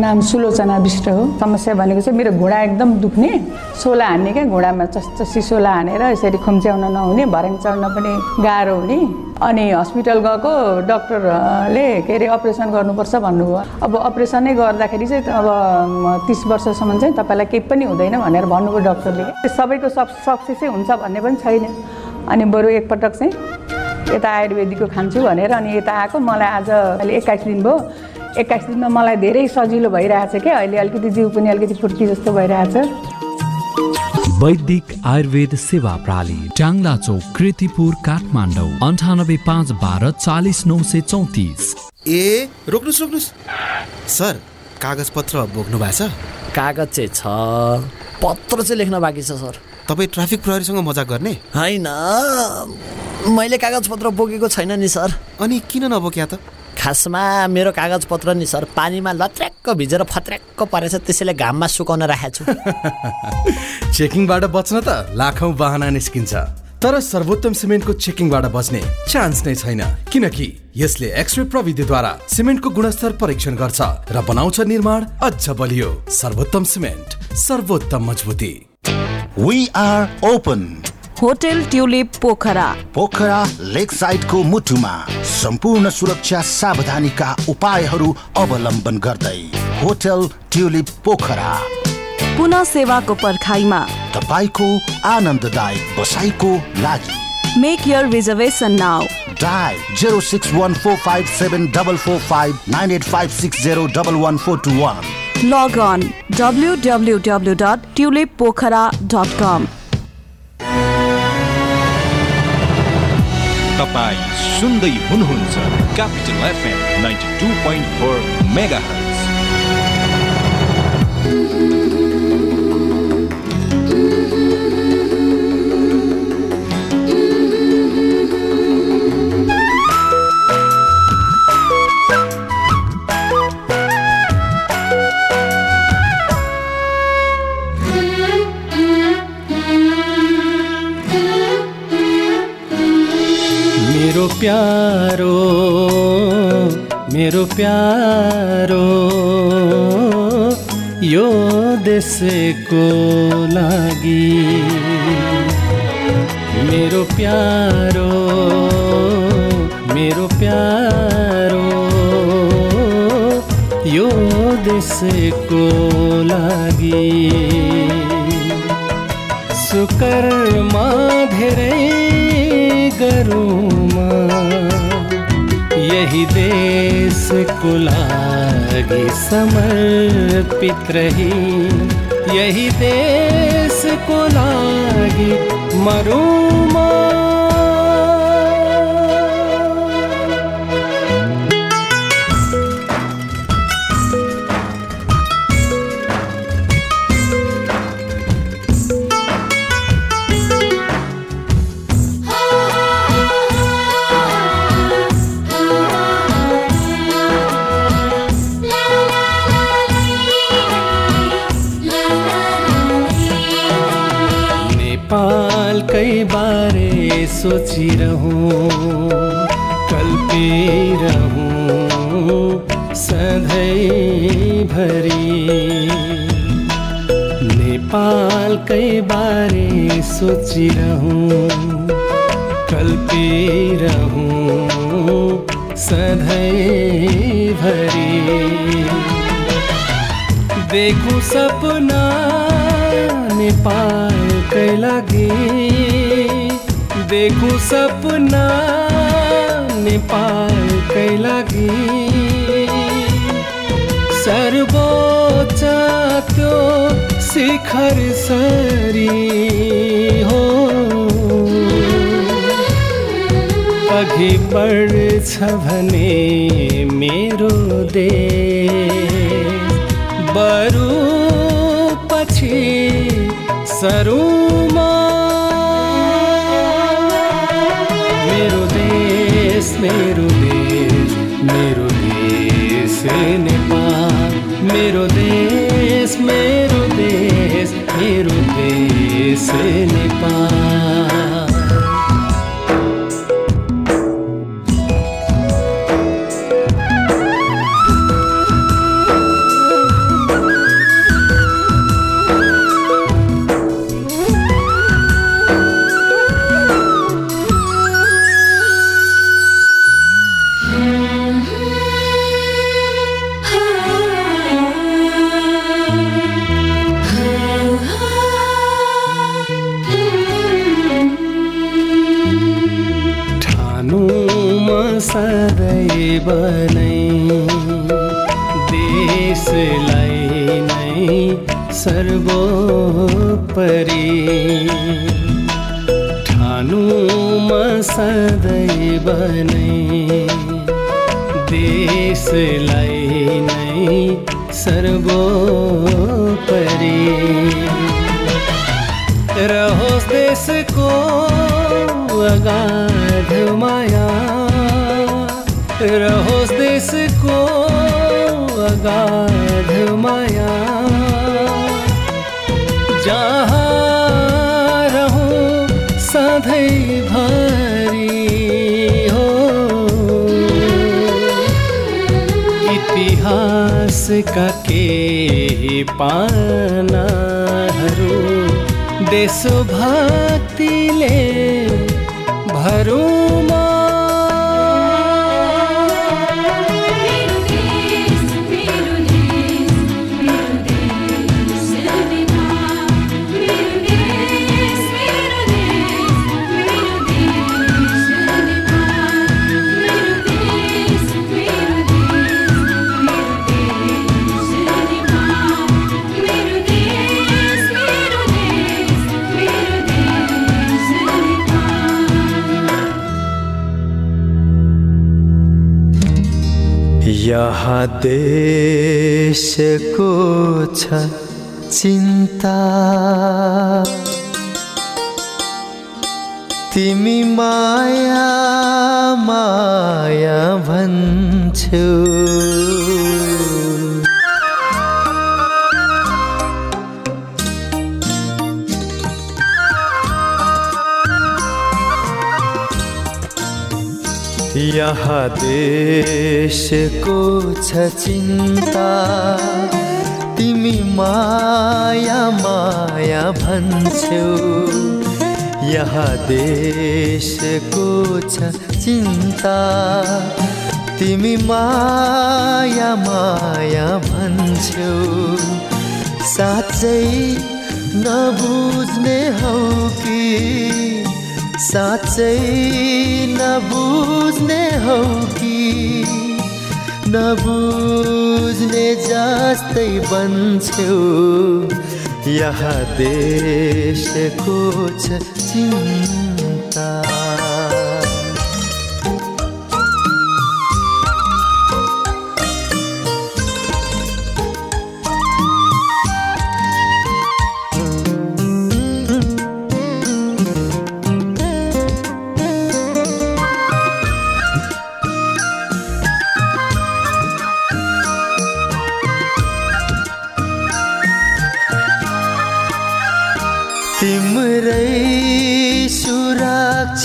नाम सुलोचना विष्ट हो। समस्या भनेको चाहिँ मेरो घुँडा एकदम दुख्ने। सोला हान्ने क्या घुँडामा चस्चसी सोला हानेर यसरी खुम्च्याउन नहुने भर्याङ चढ्न पनि गाह्रो हुने। अनि हस्पिटल गएको डक्टरले के अरे अपरेसन गर्नुपर्छ भन्नुभयो। अब अपरेसनै गर्दाखेरि चाहिँ अब तिस वर्षसम्म चाहिँ तपाईँलाई केही पनि हुँदैन भनेर भन्नुभयो डक्टरले। सबैको सब सक्सेसै हुन्छ भन्ने पनि छैन। अनि बरु एकपटक चाहिँ यता आयुर्वेदिकको खान्छु भनेर अनि यता आएको। मलाई आज अहिले एक्काइस दिन भयो। एक्काइस दिनमा मलाई धेरै सजिलो भइरहेछ क्या अहिले अलिकति जिउ पनि अलिकति फुर्की जस्तो भइरहेछ। वैदिक आयुर्वेद सेवा प्रणाली ट्याङ्ला चौक कृतिपुर काठमाडौँ अन्ठानब्बे पाँच बाह्र चालिस नौ सय चौतिस। ए रोक्नुहोस् रोक्नुहोस्। सर कागज पत्र बोक्नु भएको छ कागज चाहिँ छ। पत्र चाहिँ लेख्न बाँकी छ सर। तपाईँ ट्राफिक प्रहरीसँग मजाक गर्ने? होइन। मैले कागज पत्र बोकेको छैन नि सर। अनि किन नबोक्या त? खासमा मेरो कागज पत्र नि सर पानीमा लत्र्याक्क भिजेर फत्र्याक्क परेछ त्यसैले घाममा सुकाउन राखेको छु। चेकिङबाट बच्न त लाखौँ बाहना निस्किन्छ। तर सर्वोत्तम सिमेन्टको चेकिङबाट बच्ने चान्स नै छैन। किनकि यसले एक्सरे प्रविधिद्वारा सिमेन्टको गुणस्तर परीक्षण गर्छ र बनाउँछ निर्माण अझ बलियो। सर्वोत्तम सिमेन्ट सर्वोत्तम मजबुती। We are open hotel tulip Pokhara Pokhara lake साइडको मुटुमा सम्पूर्ण सुरक्षा सावधानीका उपायहरू अवलम्बन गर्दै होटल ट्युलिप पोखरा पुनः सेवाको पर्खाइमा तपाईँको आनन्ददायक बसाइको लागि Make double one four two one log on W W W dot tulip Pokhara dot com तपाईँ सुन्दै हुनुहुन्छ capital FM ninety two point four mega hertz मेरो प्यारो मेरो प्यारो, यो देशको लागि। मेरो प्यारो मेरो प्यारो, यो देशको लागि। सुकर्मा धेरै गरौँमा यही देशको लागि समर्पित रही। यही देशको लागि मरुमा सधैँभरि नेपालकै बारे सोचिरहँ कल्पिरहँ सधैँभरि देखूं सपना नेपालकै लागि देखूं सपना नेपालकै लागि। शिखर सरी हो। अघि बढ्छ भने मेरो देश। बरु पछि सरुमा। मेरो देश मेरो देश मेरो देश नेपाल। मेरो देश मेरो देश मेरो देश नेपाल बन्छौ यहाँ देशको छ चिन्ता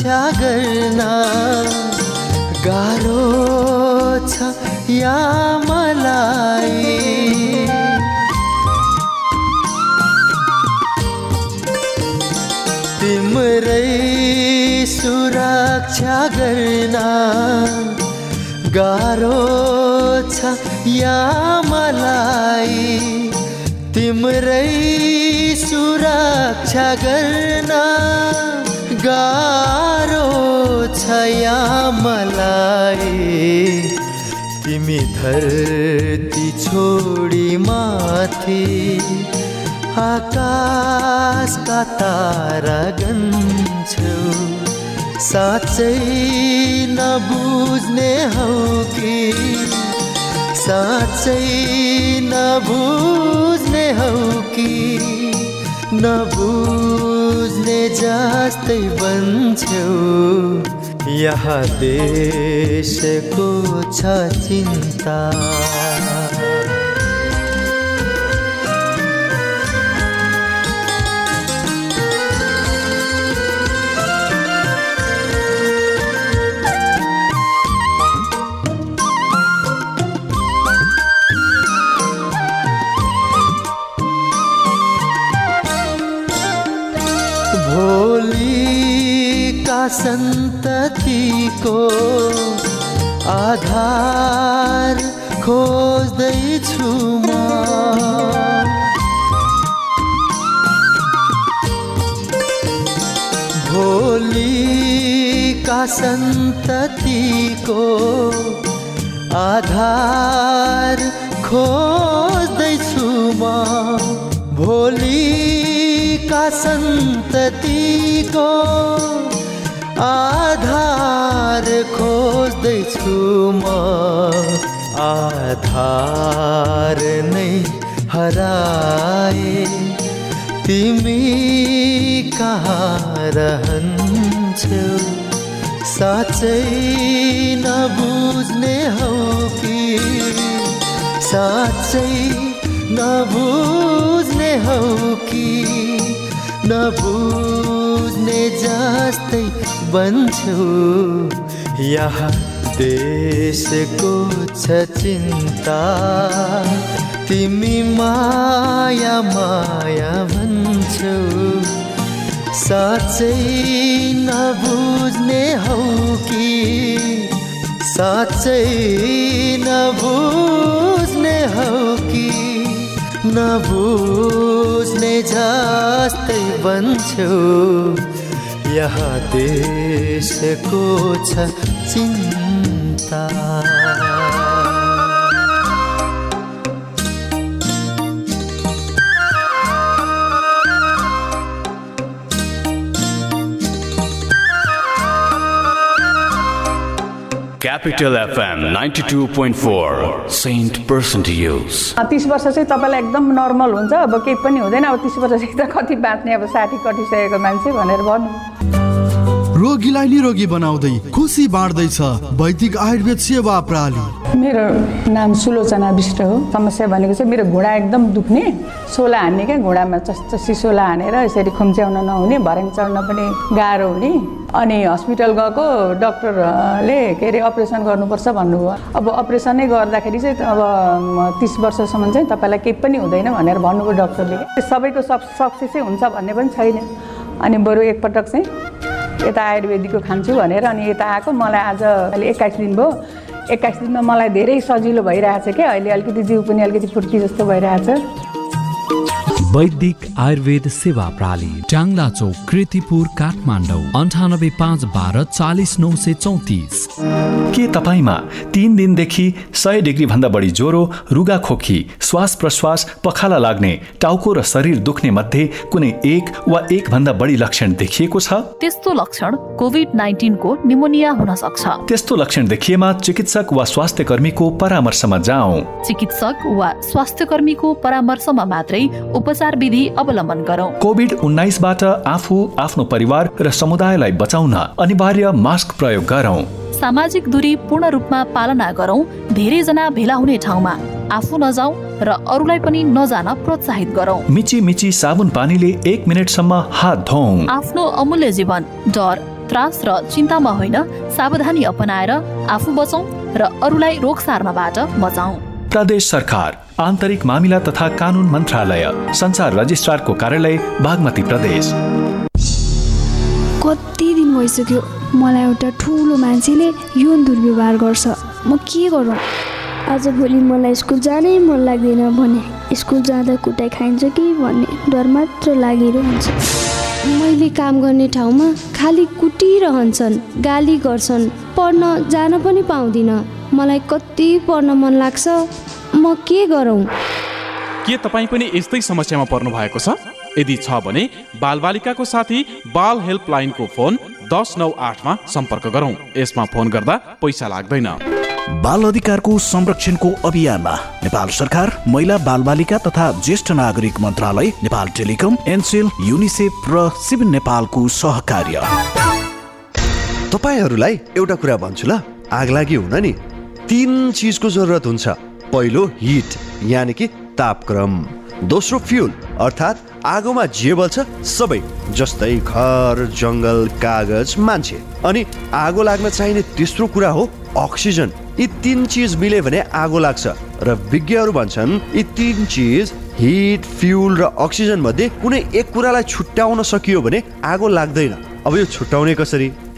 सुरक्षा गर्न गाह्रो छ या मलाई? तिम्रै सुरक्षा गर्न। गाह्रो छ या मलाई? तिम्रै सुरक्षा गर्न। गाह्रो छ मलाई? तिमी धरती छोडी माथि आकाशका तारा गन्छौ। साँच्चै नबुझ्ने हौ कि? साँच्चै नबुझ्ने हौ कि? नबुझ्ने जस्तै बन्छौ। यहाँ देशको छ चिन्ता। भोलिका सन्ततिको आधार खोज खोज्दैछु म भोलिका सन्ततिको आधार खोज खोज्दैछु म भोलिका सन्ततिको आधार खोज्दैछु म। आधार नै हराए। तिमी कहाँ रहन्छौ? साँच्चै नबुझ्ने हौ कि? साँच्चै नबुझ्ने हौ कि? नबुझ्ने जस्तै बन्छौ। यहाँ देशको छ चिन्ता। तिमी माया माया भन्छौ। साँच्चै नबुझ्ने हौ कि? साँच्चै नबुझ्ने हौ कि? नबुझ्ने जस्तै बन्छौ। यहाँ देशको छ चिन्ता। Capital FM 92.4 Saint Person to use. तिस वर्ष चाहिँ तपाईँलाई एकदम नर्मल हुन्छ अब केही पनि हुँदैन अब तिस वर्षदेखि त कति बाँच्ने अब साठी कटिसकेको मान्छे भनेर भन्नु रोगीलाई निरोगी बनाउँदै खुसी बाँड्दैछ। वैदिक आयुर्वेद सेवा प्रणाली मेरो नाम सुलोचना विष्ट हो। समस्या भनेको चाहिँ मेरो घुँडा एकदम दुख्ने। सोला हान्ने क्या? घुँडामा जस्तो सिसोला हानेर यसरी खुम्च्याउन नहुने भर्याङ चढ्न पनि गाह्रो हुने। अनि हस्पिटल गएको डक्टरले के अरे अपरेसन गर्नुपर्छ भन्नुभयो। अब अपरेसनै गर्दाखेरि चाहिँ अब तिस वर्षसम्म चाहिँ तपाईँलाई केही पनि हुँदैन भनेर भन्नुभयो डक्टरले। सबैको सब सक्सेसै हुन्छ भन्ने पनि छैन। अनि बरु एकपटक चाहिँ यता आयुर्वेदिकको खान्छु भनेर अनि यता आएको। मलाई आज अहिले एक्काइस दिन भयो। एक्काइस दिनमा मलाई धेरै सजिलो भइरहेछ क्या अहिले अलिकति जिउ पनि अलिकति फुर्ती जस्तो भइरहेछ। वैदिक आयुर्वेद सेवा प्रणाली। टाङ्ला चौक कृतिपुर काठमाडौँ अन्ठानब्बे पाँच बाह्र चालिस नौ सय चौतिस। के तपाईँमा तिन दिनदेखि सय डिग्री भन्दा बढी ज्वरो रुगा खोकी श्वास प्रश्वास पखाला लाग्ने टाउको र शरीर दुख्ने मध्ये कुनै एक वा एक भन्दा बढी लक्षण देखिएको छ? त्यस्तो लक्षण कोभिड नाइन्टिनको निमोनिया हुन सक्छ। त्यस्तो लक्षण देखिएमा चिकित्सक वा स्वास्थ्य कर्मीको परामर्शमा जाउँ चिकित्सक वा स्वास्थ्य कर्मीको परामर्शमा मात्रै उपचार विधि अवलम्बन गरौँ। कोभिड उन्नाइसबाट आफू आफ्नो परिवार र समुदायलाई बचाउन अनिवार्य मास्क प्रयोग गरौँ। सामाजिक दूरी पूर्ण रूपमा पालना गरौँ धेरैजना भेला हुने ठाउँमा आफू नजाउँ र अरूलाई पनि नजान प्रोत्साहित गरौँ। मिची मिची साबुन पानीले एक मिनटसम्म हात धौँ आफ्नो अमूल्य जीवन डर त्रास र चिन्तामा होइन सावधानी अपनाएर आफू बचौँ र अरूलाई रोग सार्नबाट बचाउँ। प्रदेश सरकार आन्तरिक मामिला तथा कानून मन्त्रालय संसार रजिस्ट्रारको कार्यालय बागमती प्रदेश। कति दिन भइसक्यो? मलाई एउटा ठुलो मान्छेले यौन दुर्व्यवहार गर्छ। म के गरौँ? आज भोलि मलाई स्कुल जानै मन लाग्दैन भने स्कुल जाँदा कुटाइ खाइन्छ कि भन्ने डर मात्र लागिरहन्छ। मैले काम गर्ने ठाउँमा खालि कुटिरहन्छन् गाली गर्छन् पढ्न जान पनि पाउँदिनँ। मलाई कति पढ्न मन लाग्छ म के गरौँ? के तपाईँ पनि यस्तै समस्यामा पर्नु भएको छ? यदि छ भने बालबालिकाको साथी बाल हेल्पलाइनको फोन दस नौ आठमा सम्पर्क गरौँ। यसमा फोन गर्दा पैसा लाग्दैन। बाल अधिकारको संरक्षणको अभियानमा नेपाल सरकार महिला बालबालिका तथा ज्येष्ठ नागरिक मन्त्रालय नेपाल टेलिकम एनसेल युनिसेफ र सिभिल नेपालको सहकार्य। तपाईँहरूलाई एउटा कुरा भन्छु ल। आगलागी हुन नि। तिन चिजको जरुरत हुन्छ। पहिलो हिट यानि कि तापक्रम। दोस्रो फ्युल अर्थात् आगोमा जे बल्छ सबै जस्तै घर जङ्गल कागज मान्छे। अनि आगो लाग्न चाहिने तेस्रो कुरा हो अक्सिजन। यी तिन चिज मिले भने आगो लाग्छ। र विज्ञहरू भन्छन् यी तिन चिज हिट फ्युल र अक्सिजन मध्ये कुनै एक कुरालाई छुट्याउन सकियो भने आगो लाग्दैन। अब यो छुट्याउने कसरी?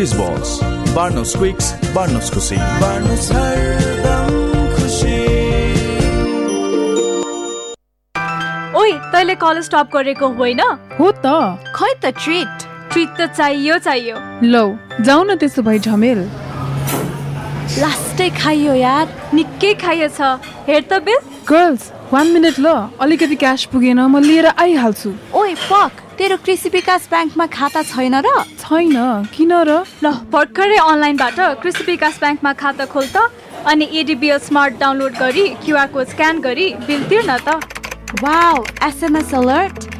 क्विक्स चिज बल्स। बार्नुहोस् क्विक्स बार्नुहोस् खुसी खुसी ओइ तैँले कलेज स्टप गरेको होइन? हो त। खै त ट्रिट। ट्रिट त चाहियो चाहियो। लौ जाऊ न त्यसो भए झमेल। लास्टै खाइयो यार। निकै खाइएछ हेर त बिल। गर्ल्स वान मिनट ल। अलिकति क्यास पुगेन म लिएर आइहाल्छु। ओइ पक। तेरो कृषि विकास ब्याङ्कमा खाता छैन र? छैन। किन र? ल भर्खरै अनलाइनबाट कृषि विकास ब्याङ्कमा खाता खोल त अनि एडिबिएल स्मार्ट डाउनलोड गरी क्युआर कोड स्क्यान गरी बिल तिर्न त। Wow SMS alert.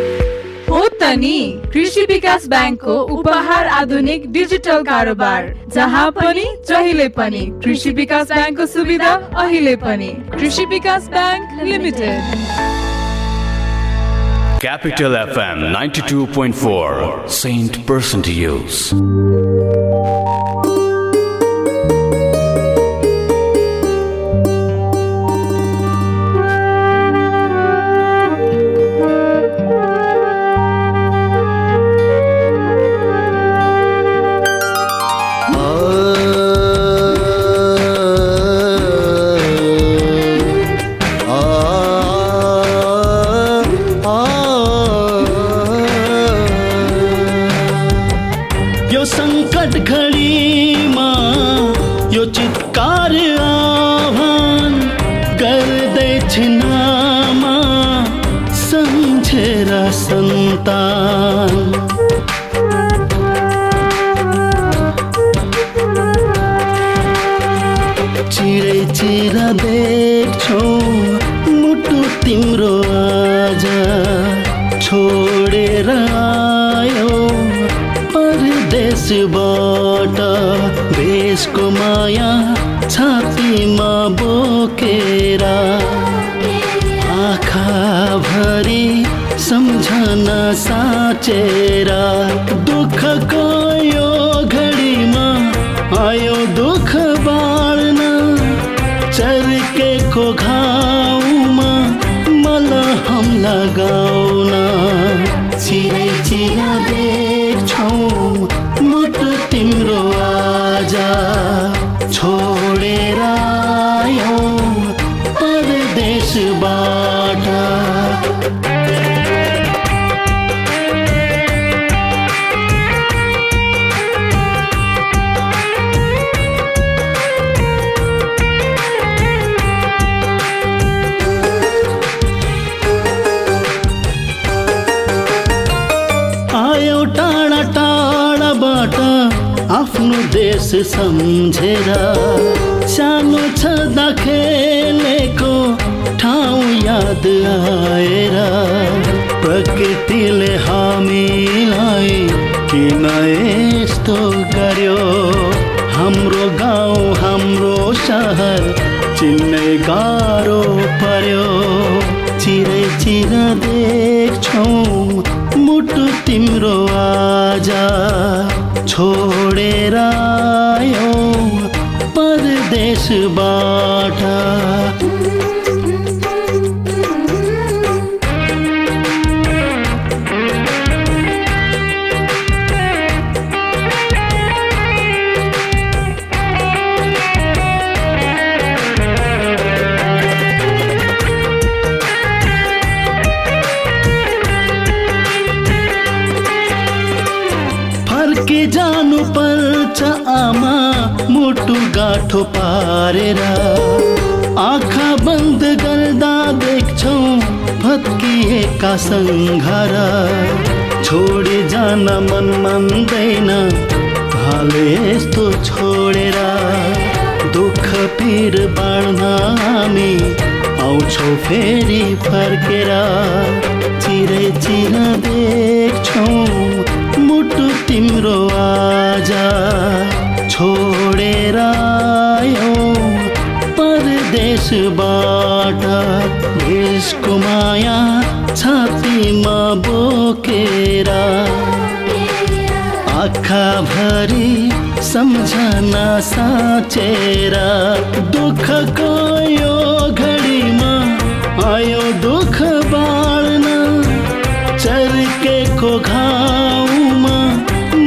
कृषि विकास ब्याङ्कको उपहार आधुनिक डिजिटल कारोबार जहाँ पनि जहिले पनि कृषि विकास ब्याङ्कको सुविधा अहिले पनि Krishi Bikas bank limited Capital FM 92.4 Saint to Use. देशको माया छातीमा बोकेर आँखाभरि सम्झना साँचेर देश सम्झेर सानो छँदा खेलेको ठाउँ याद आएर प्रकृतिले हामीलाई किन यस्तो गर्यो? हाम्रो गाउँ हाम्रो सहर चिन्नै गाह्रो पर्यो। चिरै चिर देख्छौ मुटु तिम्रो आज। छोडेर आयो परदेशबाट पारेर आँखा बन्द गर्दा देख्छौ भत्किएका सङ्घार छोडी जान मन मान्दैन। हाले यस्तो छोडेर दुःख पिर बाँड्न हामी आउँछौ फेरि फर्केर। चिरै चिर देख्छौ मुटु तिम्रो आज। छोडेर आयो। परदेशबाट देशको माया छातीमा बोकेर। आँखाभरि सम्झना साँचेर दुःखको यो घडीमा आयो दुःख बाँड्न। चर्केको घाउमा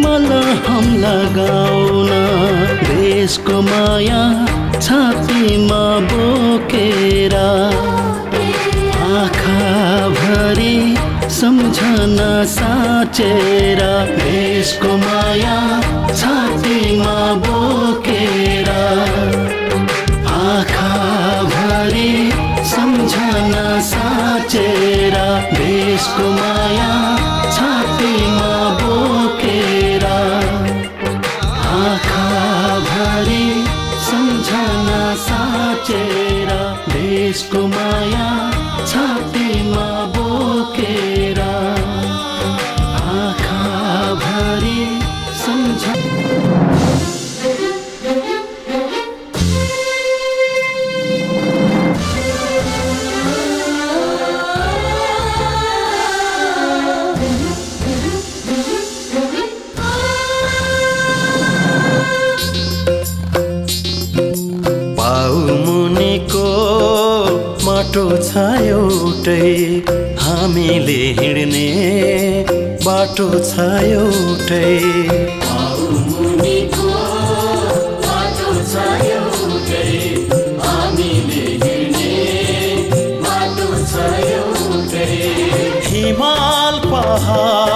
मलहम लगाउन देशको माया छातीमा बोकेर। आँखाभरि सम्झना साँचेर। देशको माया एउटै हामीले हिँड्ने बाटो छ एउटै। हिमाल पहाड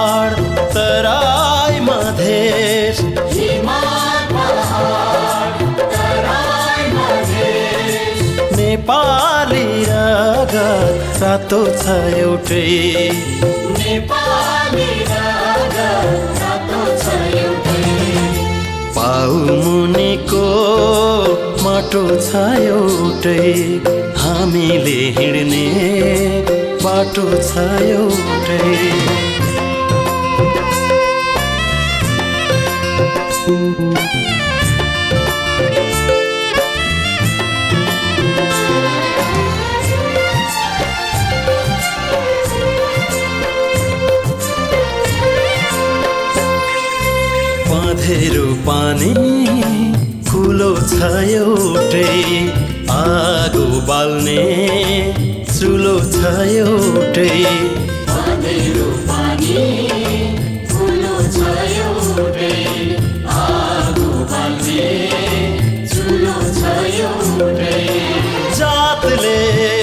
रातो छ एउटै। पाउ मुनिको माटो छ एउटै। हामीले हिँड्ने बाटो छ एउटै। पँधेरो पानी कुलो छ एउटै आगो बाल्ने चुलो छ एउटै। जातले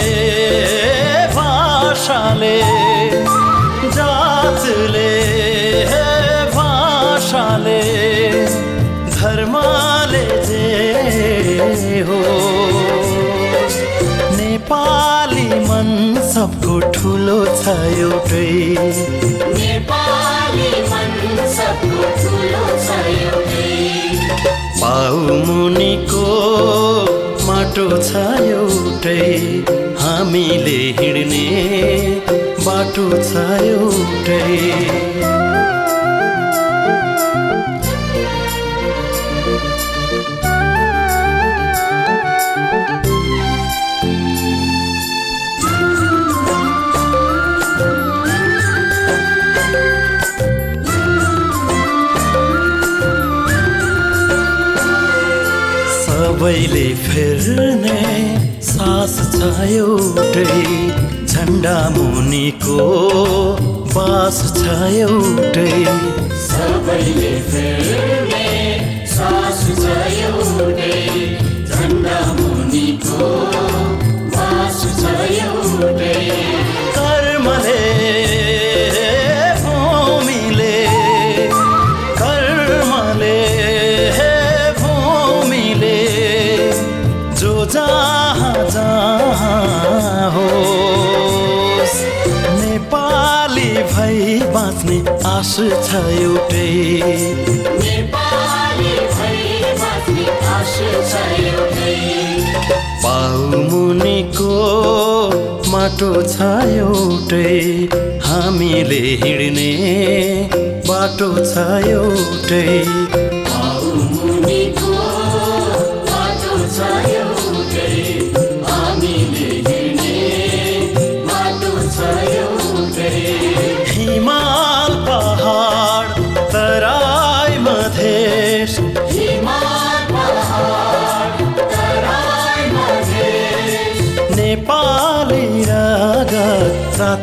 मन सबको ठुलो छ एउटै। पाउ मुनिको माटो छ एउटै। हामीले हिँड्ने बाटो छ एउटै। सबैले फेर्ने सास छ एउटै झन्डा मुनिको बास छ एउटै सबैले फेर्ने सास छ एउटै झन्डा मुनिको बास छ एउटै कर्मले भई बाँच्ने आश छ एउटै पाउ मुनिको माटो छ एउटै हामीले हिँड्ने बाटो छ एउटै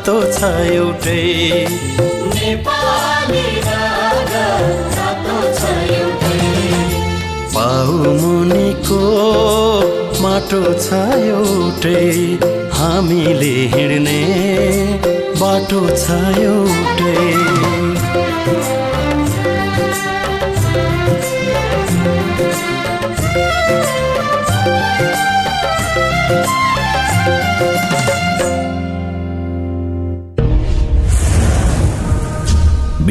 रातो छ एउटै। पाउ मुनिको माटो छ एउटै। हामीले हिँड्ने बाटो छ एउटै।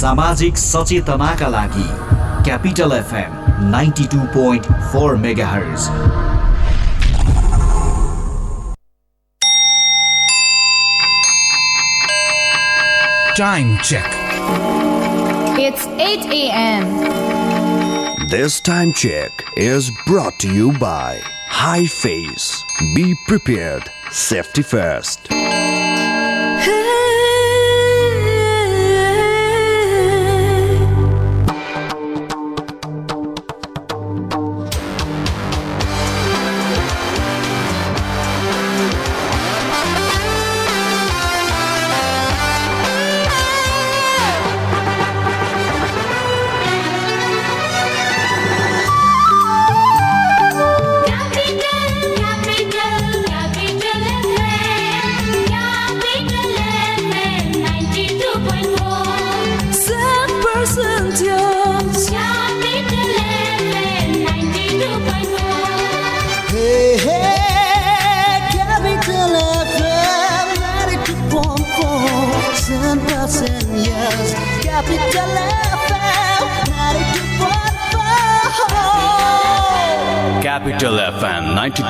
सामाजिक सचेतनाका लागि capital FM ninety two point four mega Time check. It's 8 a.m. This time check is brought to you by High Face. Be prepared. Safety first.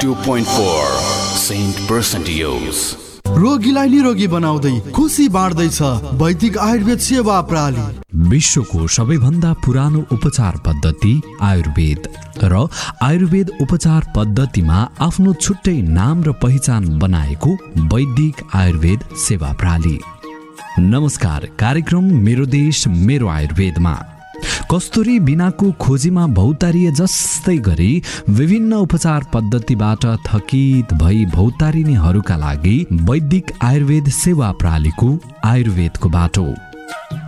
92.4 Saint Percentios. रोगीलाई निरोगी बनाउँदै खुसी बाँड्दैछ वैदिक आयुर्वेद सेवा प्रणाली विश्वको सबैभन्दा पुरानो उपचार पद्धति आयुर्वेद र आयुर्वेद उपचार पद्धतिमा आफ्नो छुट्टै नाम र पहिचान बनाएको वैदिक आयुर्वेद सेवा प्रणाली नमस्कार कार्यक्रम मेरो देश मेरो आयुर्वेदमा। कस्तुरी बिनाको खोजीमा भौतारिए जस्तै गरी विभिन्न उपचार पद्धतिबाट थकित भई भौतारिनेहरूका लागि वैदिक आयुर्वेद सेवा प्रणालीको आयुर्वेदको बाटो।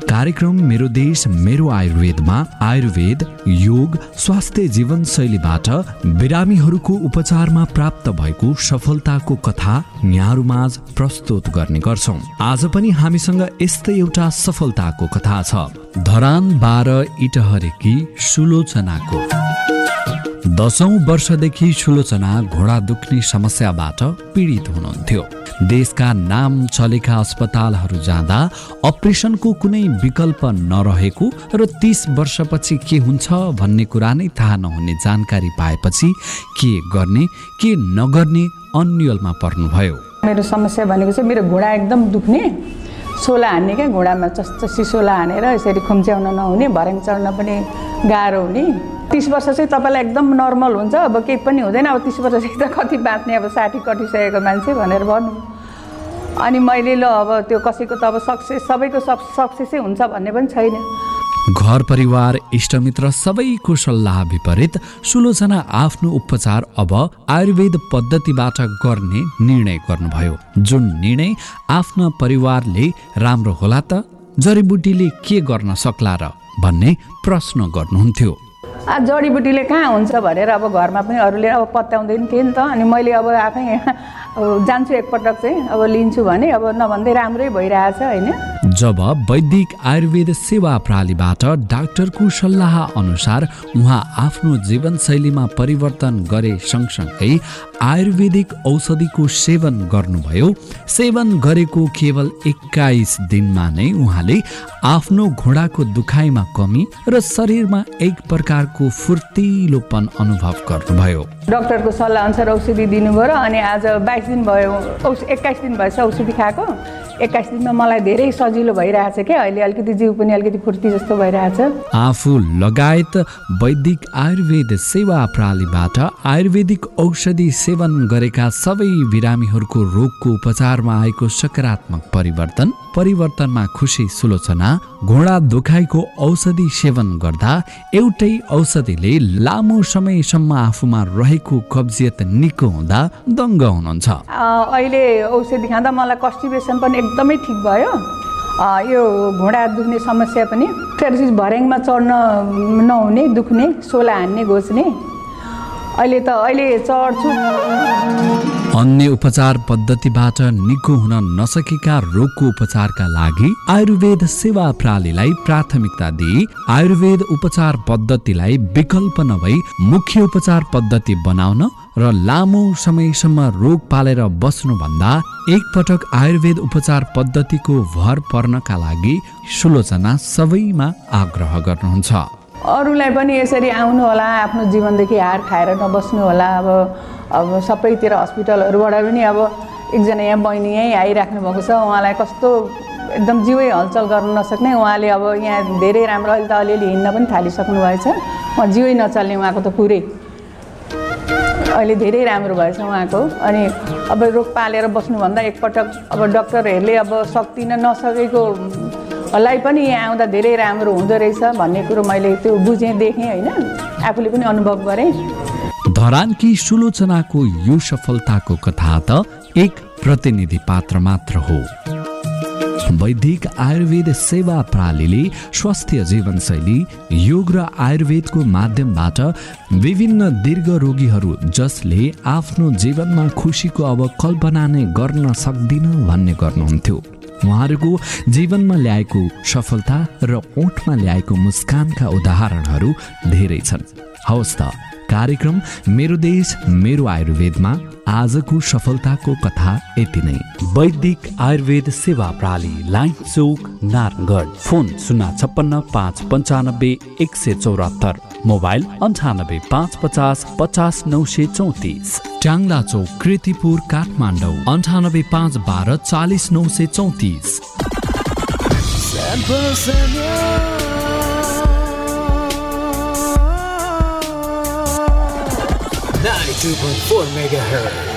कार्यक्रम मेरो देश मेरो आयुर्वेदमा आयुर्वेद योग स्वास्थ्य जीवनशैलीबाट बिरामीहरूको उपचारमा प्राप्त भएको सफलताको कथा यहाँहरूमाझ प्रस्तुत गर्ने गर्छौँ। आज पनि हामीसँग यस्तै एउटा सफलताको कथा छ। धरान बाह्र इटहरेकी सुलोचनाको। दसौँ वर्षदेखि सुलोचना घोडा दुख्ने समस्याबाट पीडित हुनुहुन्थ्यो। देशका नाम चलेका अस्पतालहरू जाँदा अपरेसनको कुनै विकल्प नरहेको र तिस वर्षपछि के हुन्छ भन्ने कुरा नै थाहा नहुने जानकारी पाएपछि के गर्ने के नगर्ने अन्यलमा पर्नुभयो। मेरो समस्या भनेको चाहिँ मेरो घुँडा एकदम दुख्ने। सोला हान्ने क्या? घुँडामा जस्तो सिसोला हानेर यसरी खुम्च्याउन नहुने भर्याङ चढ्न पनि गाह्रो हुने। तिस वर्ष चाहिँ तपाईँलाई एकदम नर्मल हुन्छ। अब केही पनि हुँदैन। अब तिस वर्ष चाहिँ त कति बाँच्ने? अब साठी कटिसकेको मान्छे भनेर भन्नु। अनि मैले ल अब त्यो कसैको त अब सक्सेस सबैको सक् सक्सेसै हुन्छ भन्ने पनि छैन। घर परिवार इष्टमित्र सबैको सल्लाह विपरीत सुलोचना आफ्नो उपचार अब आयुर्वेद पद्धतिबाट गर्ने निर्णय गर्नुभयो। जुन निर्णय आफ्ना परिवारले राम्रो होला त जडीबुटीले के गर्न सक्ला र भन्ने प्रश्न गर्नुहुन्थ्यो। जडीबुटीले कहाँ हुन्छ भनेर अब घरमा पनि अरूले अब पत्याउँदैन थिए नि त। अनि मैले अब आफै जान्छु एकपटक चाहिँ अब लिन्छु भने अब नभन्दै राम्रै भइरहेछ होइन। जब वैदिक आयुर्वेद सेवा प्रणालीबाट डाक्टरको सल्लाह अनुसार उहाँ आफ्नो जीवनशैलीमा परिवर्तन गरे सँगसँगै आयुर्वेदिक औषधिको सेवन गर्नुभयो। सेवन गरेको केवल एक्काइस दिनमा नै उहाँले आफ्नो घोडाको दुखाइमा कमी र शरीरमा एक प्रकारको फुर्तिलोपन अनुभव गर्नुभयो। डक्टरको सल्लाह अनुसार औषधि दिनुभयो र अनि आज बाइस दिन भयो एक्काइस दिन भएछ औषधि खाएको। एक्काइस दिनमा मलाई धेरै सजिलो भइरहेछ क्या अहिले अलिकति जिउ पनि अलिकति फुर्ती जस्तो भइरहेछ। आफू लगायत वैदिक आयुर्वेद सेवा प्रणालीबाट आयुर्वेदिक औषधि सेवन गरेका सबै बिरामीहरूको रोगको उपचारमा आएको सकारात्मक परिवर्तन परिवर्तनमा खुसी सुलोचना घोडा दुखाइको औषधि सेवन गर्दा एउटै औषधिले लामो समयसम्म आफूमा रहेको कब्जियत निको हुँदा दङ्ग हुनुहुन्छ। अहिले औषधि खाँदा मलाई कस्टिपेसन पनि एकदमै ठिक भयो। यो घुँडा दुख्ने समस्या पनि भर्याङमा चढ्न नहुने दुख्ने सोला हान्ने घोच्ने। अहिले त अहिले चढ्छु। अन्य उपचार पद्धतिबाट निको हुन नसकेका रोगको उपचारका लागि आयुर्वेद सेवा प्रणालीलाई प्राथमिकता दिई आयुर्वेद उपचार पद्धतिलाई विकल्प नभई मुख्य उपचार पद्धति बनाउन र लामो समयसम्म रोग पालेर बस्नुभन्दा एकपटक आयुर्वेद उपचार पद्धतिको भर पर्नका लागि सुलोचना सबैमा आग्रह गर्नुहुन्छ। अरूलाई पनि यसरी आउनु होला आफ्नो जीवनदेखि हार खाएर नबस्नु होला अब अब सबैतिर हस्पिटलहरूबाट पनि अब एकजना यहाँ बहिनी यहीँ आइराख्नु भएको छ। उहाँलाई कस्तो एकदम जिउै हलचल गर्न नसक्ने। उहाँले अब यहाँ धेरै राम्रो अहिले त अलिअलि हिँड्न पनि थालिसक्नु भएछ। उहाँ जिउै नचल्ने उहाँको त पुरै अहिले धेरै राम्रो भएछ उहाँको। अनि अब रोग पालेर बस्नुभन्दा एकपटक अब डक्टरहरूले अब सक्दिन नसकेको लाई पनि यहाँ आउँदा धेरै राम्रो हुँदो रहेछ भन्ने कुरो मैले त्यो बुझेँ देखेँ होइन? आफूले पनि अनुभव गरेँ। धरानकी सुलोचनाको यो सफलताको कथा त एक प्रतिनिधि पात्र मात्र हो। वैदिक आयुर्वेद सेवा प्रणालीले स्वास्थ्य जीवनशैली योग र आयुर्वेदको माध्यमबाट विभिन्न दीर्घ रोगीहरू जसले आफ्नो जीवनमा खुसीको अब कल्पना नै गर्न सक्दिन भन्ने गर्नुहुन्थ्यो। उहाँहरूको जीवनमा ल्याएको सफलता र ओठमा ल्याएको मुस्कानका उदाहरणहरू धेरै छन्। हवस् त। कार्यक्रम मेरो देश मेरो आयुर्वेदमा। आजको सफलताको कथा यति नै। वैदिक आयुर्वेद सेवा प्रणाली लाइन चौक नारायणगढ। फोन शून्य छप्पन्न पाँच पन्चानब्बे एक सय चौरात्तर। मोबाइल अन्ठानब्बे पाँच पचास पचास नौ सय चौतिस। ट्याङ्ला चौक कृतिपुर काठमाडौँ। अन्ठानब्बे पाँच बाह्र चालिस नौ सय चौतिस। 92.4 megahertz.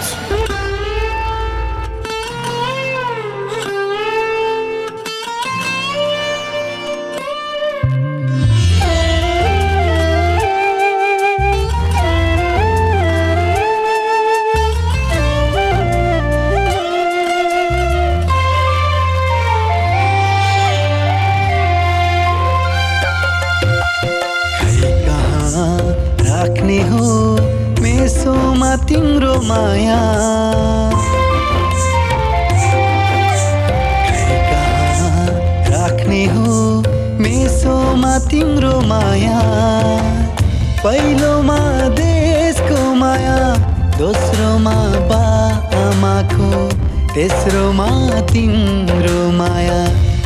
तेस्रोमा तिम्रो माया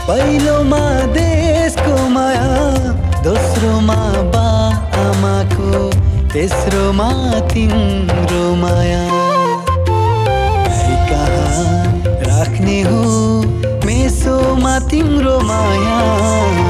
पहिलोमा देशको माया दोस्रोमा बा आमाको तेस्रोमा तिम्रो माया। कहाँ राख्ने हो मेसोमा तिम्रो माया।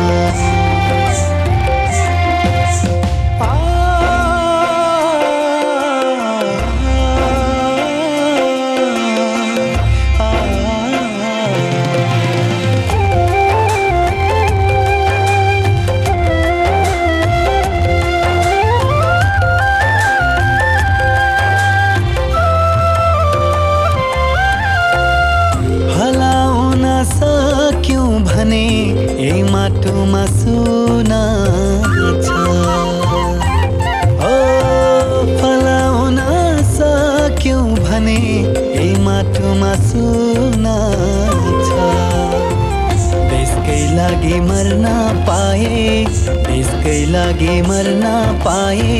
लागि मर्न पाए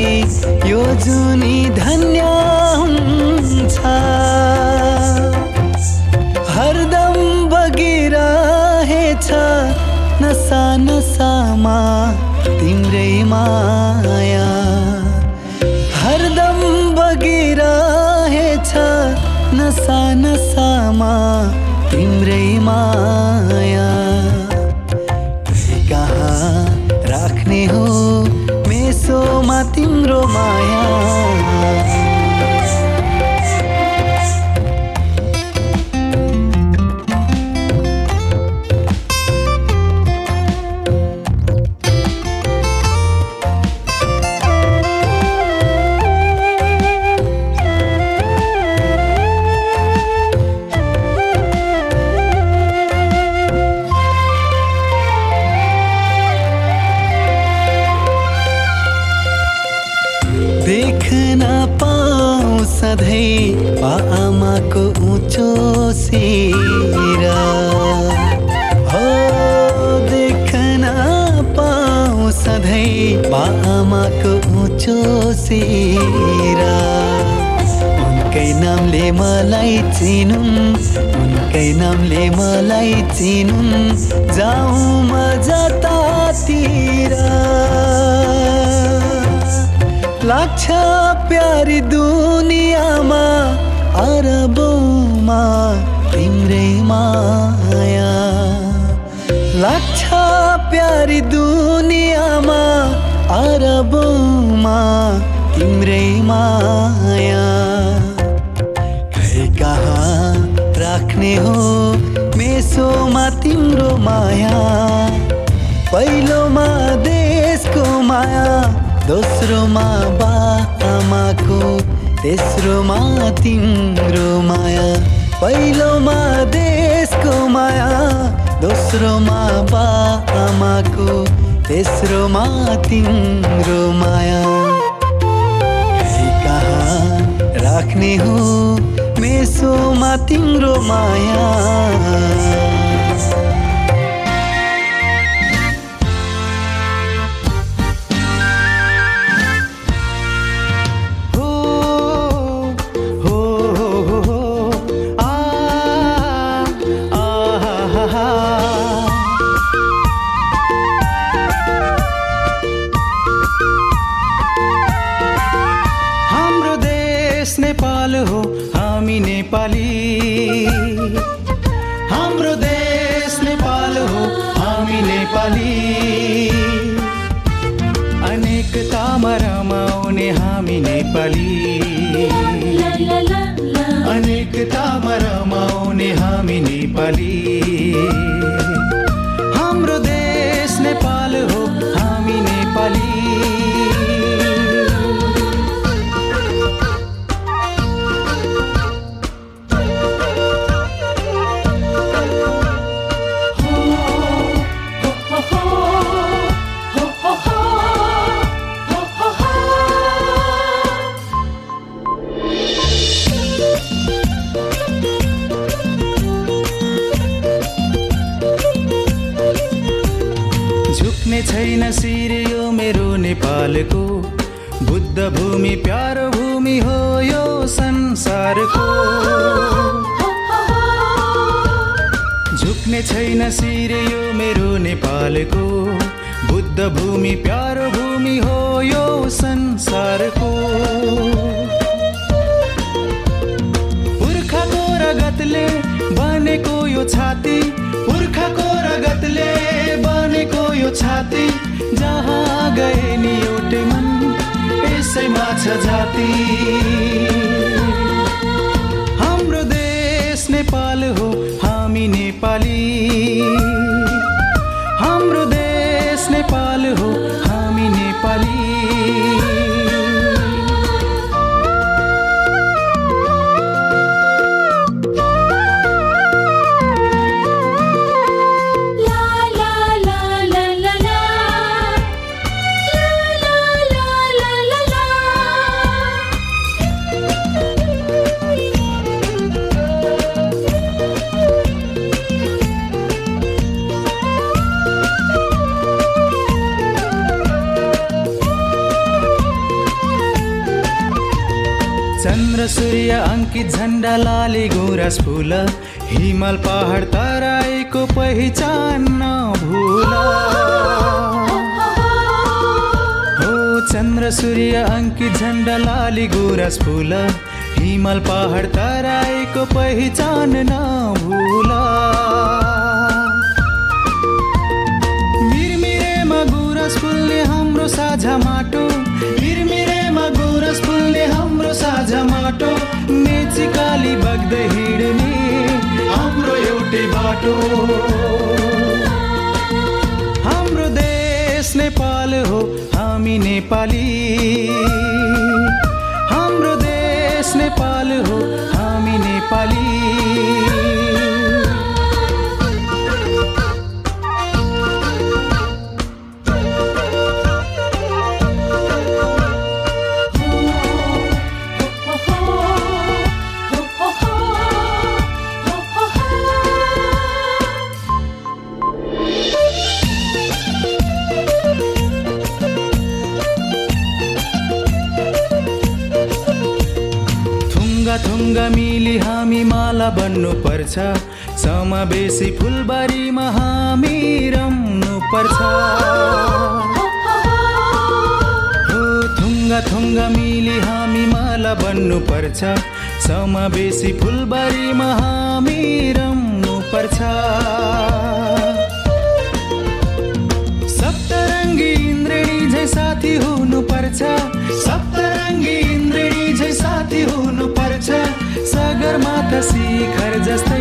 यो जुनी धन्य हुन्छ। हरदम बगिरहेछ नसा नसामा तिम्रै माया। हरदम बगिरहेछ नसा नसामा तिम्रै माया। शिर उनकै नामले मलाई चिनुन्। उनकै नामले मलाई चिनुन्। जाउँ म जतातिर। लाग्छ प्यारी दुनियाँमा अरबौमा तिम्रै माया। लाग्छ प्यारी दुनियाँमा अरबौमा तिम्रै माया। खै कहाँ राख्ने हो मेसोमा तिम्रो माया। पहिलोमा देशको माया दोस्रोमा बा आमाको तेस्रोमा तिम्रो माया। पहिलोमा देशको माया दोस्रोमा बा आमाको तेस्रोमा तिम्रो माया। राख्ने हो मेसोमा तिम्रो माया। नेपाली अनेकतामा रमाउने हामी नेपाली। नेपालको बुद्ध भूमि प्यारो भूमि हो यो संसारको। झुक्ने छैन शिर यो मेरो नेपालको बुद्ध भूमि प्यारो भूमि हो यो संसारको। पुर्खाको रगतले बनेको यो छाती पुर्खाको रगतले बनेको यो छाती गए नि एउटै मन? यसैमा छ जाति। हाम्रो देश नेपाल हो हामी नेपाली। चन्द्र सूर्य अङ्कित झन्डा लाली गुराँस फुल हिमाल पहाड तराईको पहिचान नभुल। हो चन्द्र सूर्य अङ्कित झन्डा लाली गुराँस फुल हिमाल पहाड तराईको पहिचान नभुल। मिरमिरेमा गुराँस जस फुल्ने हाम्रो साझा माटो मेची काली बग्दै हिँड्ने हाम्रो एउटै बाटो। हाम्रो देश नेपाल हो हामी नेपाली। हाम्रो देश नेपाल हो हामी नेपाली। हामी माला बन्नु पर्छ समावेशी फुलबारीमा हामी रम्नु पर्छ थुङ्गा थुङ्गा मिली हामी माला बन्नु पर्छ समावेशी फुलबारीमा हामी रम्नु पर्छ सप्तरङ्गी इन्द्रेणी झै साथी हुनु पर्छ सप्तरङ्गी साथी हुनु पर्छ सगरमाथा शिखर जस्तै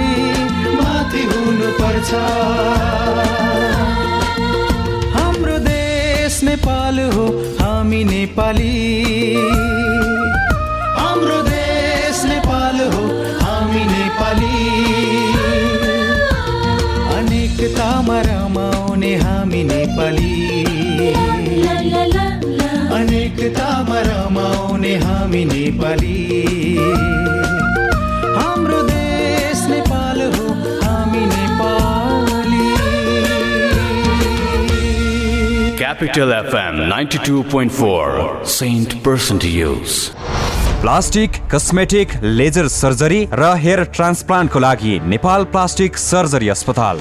माथि हुनु पर्छ। हाम्रो देश नेपाल हो हामी नेपाली। हाम्रो देश नेपाल हो हामी नेपाली। अनेकतामा रमाउने हामी नेपाली। अनेकतामा रमाउने हामी नेपाली। हाम्रो देश नेपाल हो हामी Nepali. Capital FM 92.4 Saint Person to use. Plastic cosmetic laser surgery र हेयर ट्रान्सप्लान्टको लागि नेपाल प्लास्टिक सर्जरी अस्पताल।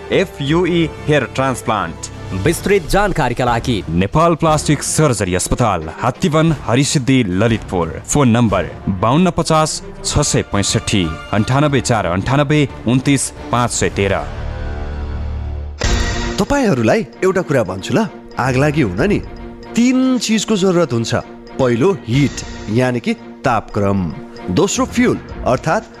एफयुई हेयर ट्रान्सप्लान्ट विस्तृत जानकारीका लागि नेपाल प्लास्टिक सर्जरी अस्पताल हात्तीवन हरिसिद्धि ललितपुर। फोन नम्बर बाहन्न पचास छ सय पैँसठी अन्ठानब्बे चार अन्ठानब्बे उन्तिस पाँच सय तेह्र। तपाईँहरूलाई एउटा कुरा भन्छु ल। आगलागी हुन नि। तिन चिजको जरुरत हुन्छ। पहिलो हिट यानि कि तापक्रम। दोस्रो फ्युल अर्थात्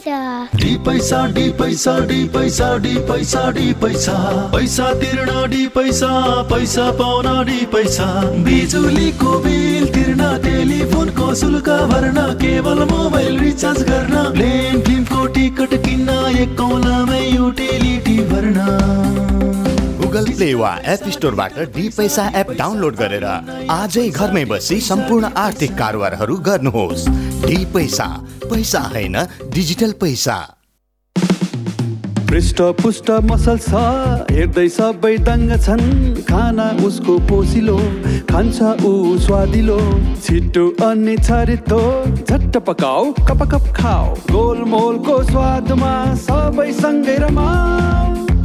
पैसा। डी पैसा डी पैसा डी पैसा डी पैसा डी पैसा। पैसा तिर्न डी पैसा पैसा पाउन डी पैसा। बिजुलीको बिल तिर्न टेलिफोनको शुल्क भर्न केवल मोबाइल रिचार्ज गर्न प्लेन फिल्मको टिकट किन्न एक कौलामै युटिलिटी भर्न। गुगल प्ले वा एप स्टोरबाट डी पैसा एप डाउनलोड गरेर आजै घरमै बसी सम्पूर्ण आर्थिक कारोबारहरू गर्नुहोस्। डी पैसा पैसा होइन डिजिटल पैसा। पृष्ठ पुष्ट मसल छ हेर्दै सबै दङ्ग छन्। खाना उसको पोसिलो खान्छ ऊ स्वादिलो। छिटो अनि छरितो झट्ट पकाऊ कप कप खाऊ। गोलमोलको स्वादमा सबै सँगै रमाऊ।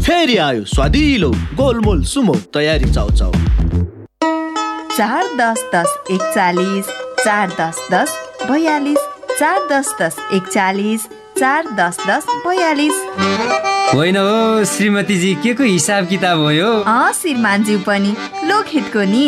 फेरि आयो स्वादिलो गोलमोल सुमो तयारी चाउ चाउ चार दस दस एकचालिस चार दस दस बयालिस चार दस दस एकचालिस चार दस दस बयालिस। होइन हो श्रीमतीजी के को हिसाब किताब हो यो? अँ श्रीमानज्यू पनि लोकहितको नि।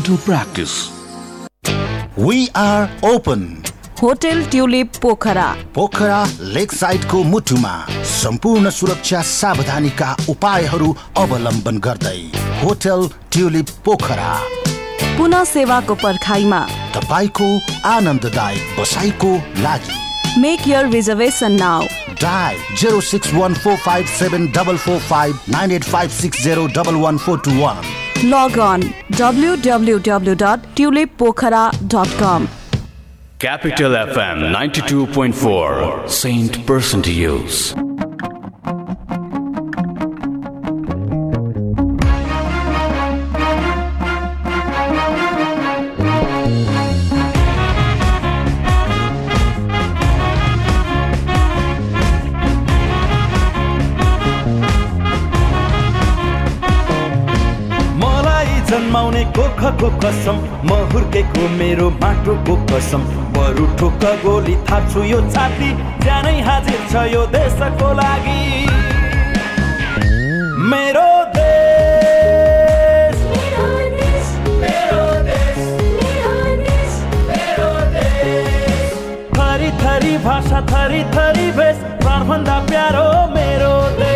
dental practice We are open. Hotel tulip Pokhara Pokhara lake साइडको मुटुमा सम्पूर्ण सुरक्षा सावधानीका उपायहरू अवलम्बन गर्दै होटल ट्युलिप पोखरा पुनः सेवाको पर्खाइमा तपाईँको आनन्ददायक बसाइको लागि make your reservation now dial zero six one four five seven double four five nine eight five six zero double one four two one log on www.tulippokhara.com. Capital FM 92.4 Saint Person to Use. जन्माउने कोखको कसम म हुर्केको मेरो माटोको कसम। बरु ठोक्क गोली थाप्छु यो छाती ज्यानै हाजिर छ यो देशको लागि। मेरो देश। थरी थरी भाषा थरी थरी भेष प्राणभन्दा प्यारो मेरो देश।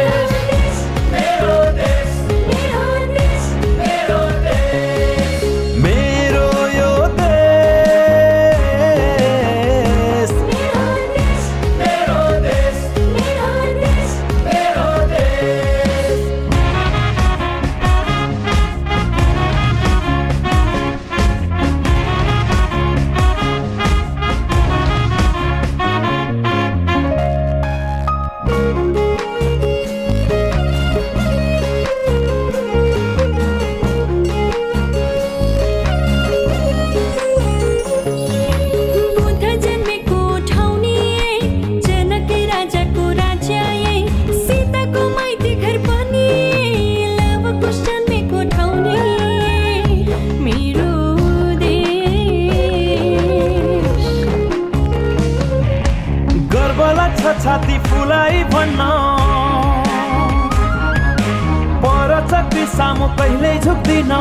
सामु कहिल्यै झुक्दिन।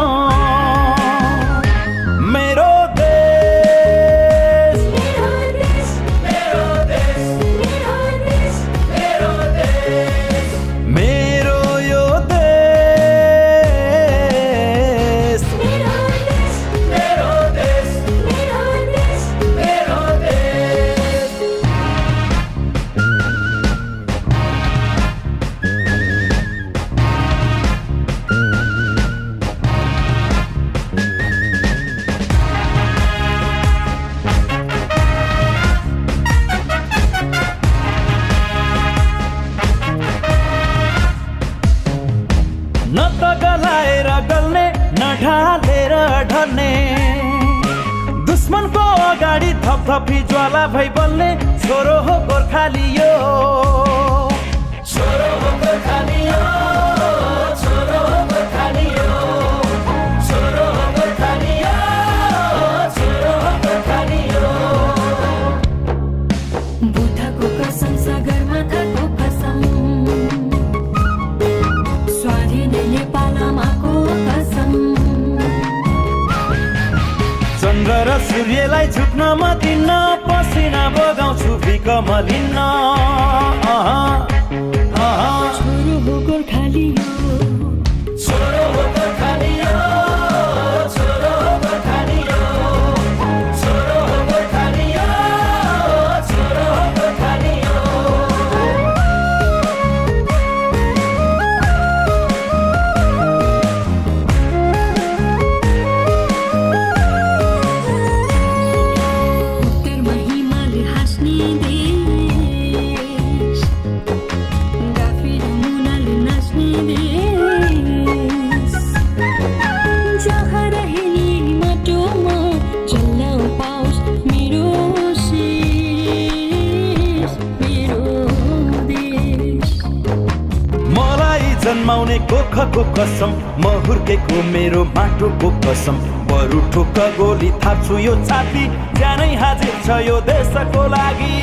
गोखको कसम म हुर्केको मेरो माटोको कसम। बरु ठोक गोली थाप्छु यो छाती ज्यानै हाजिर छ यो देशको लागि।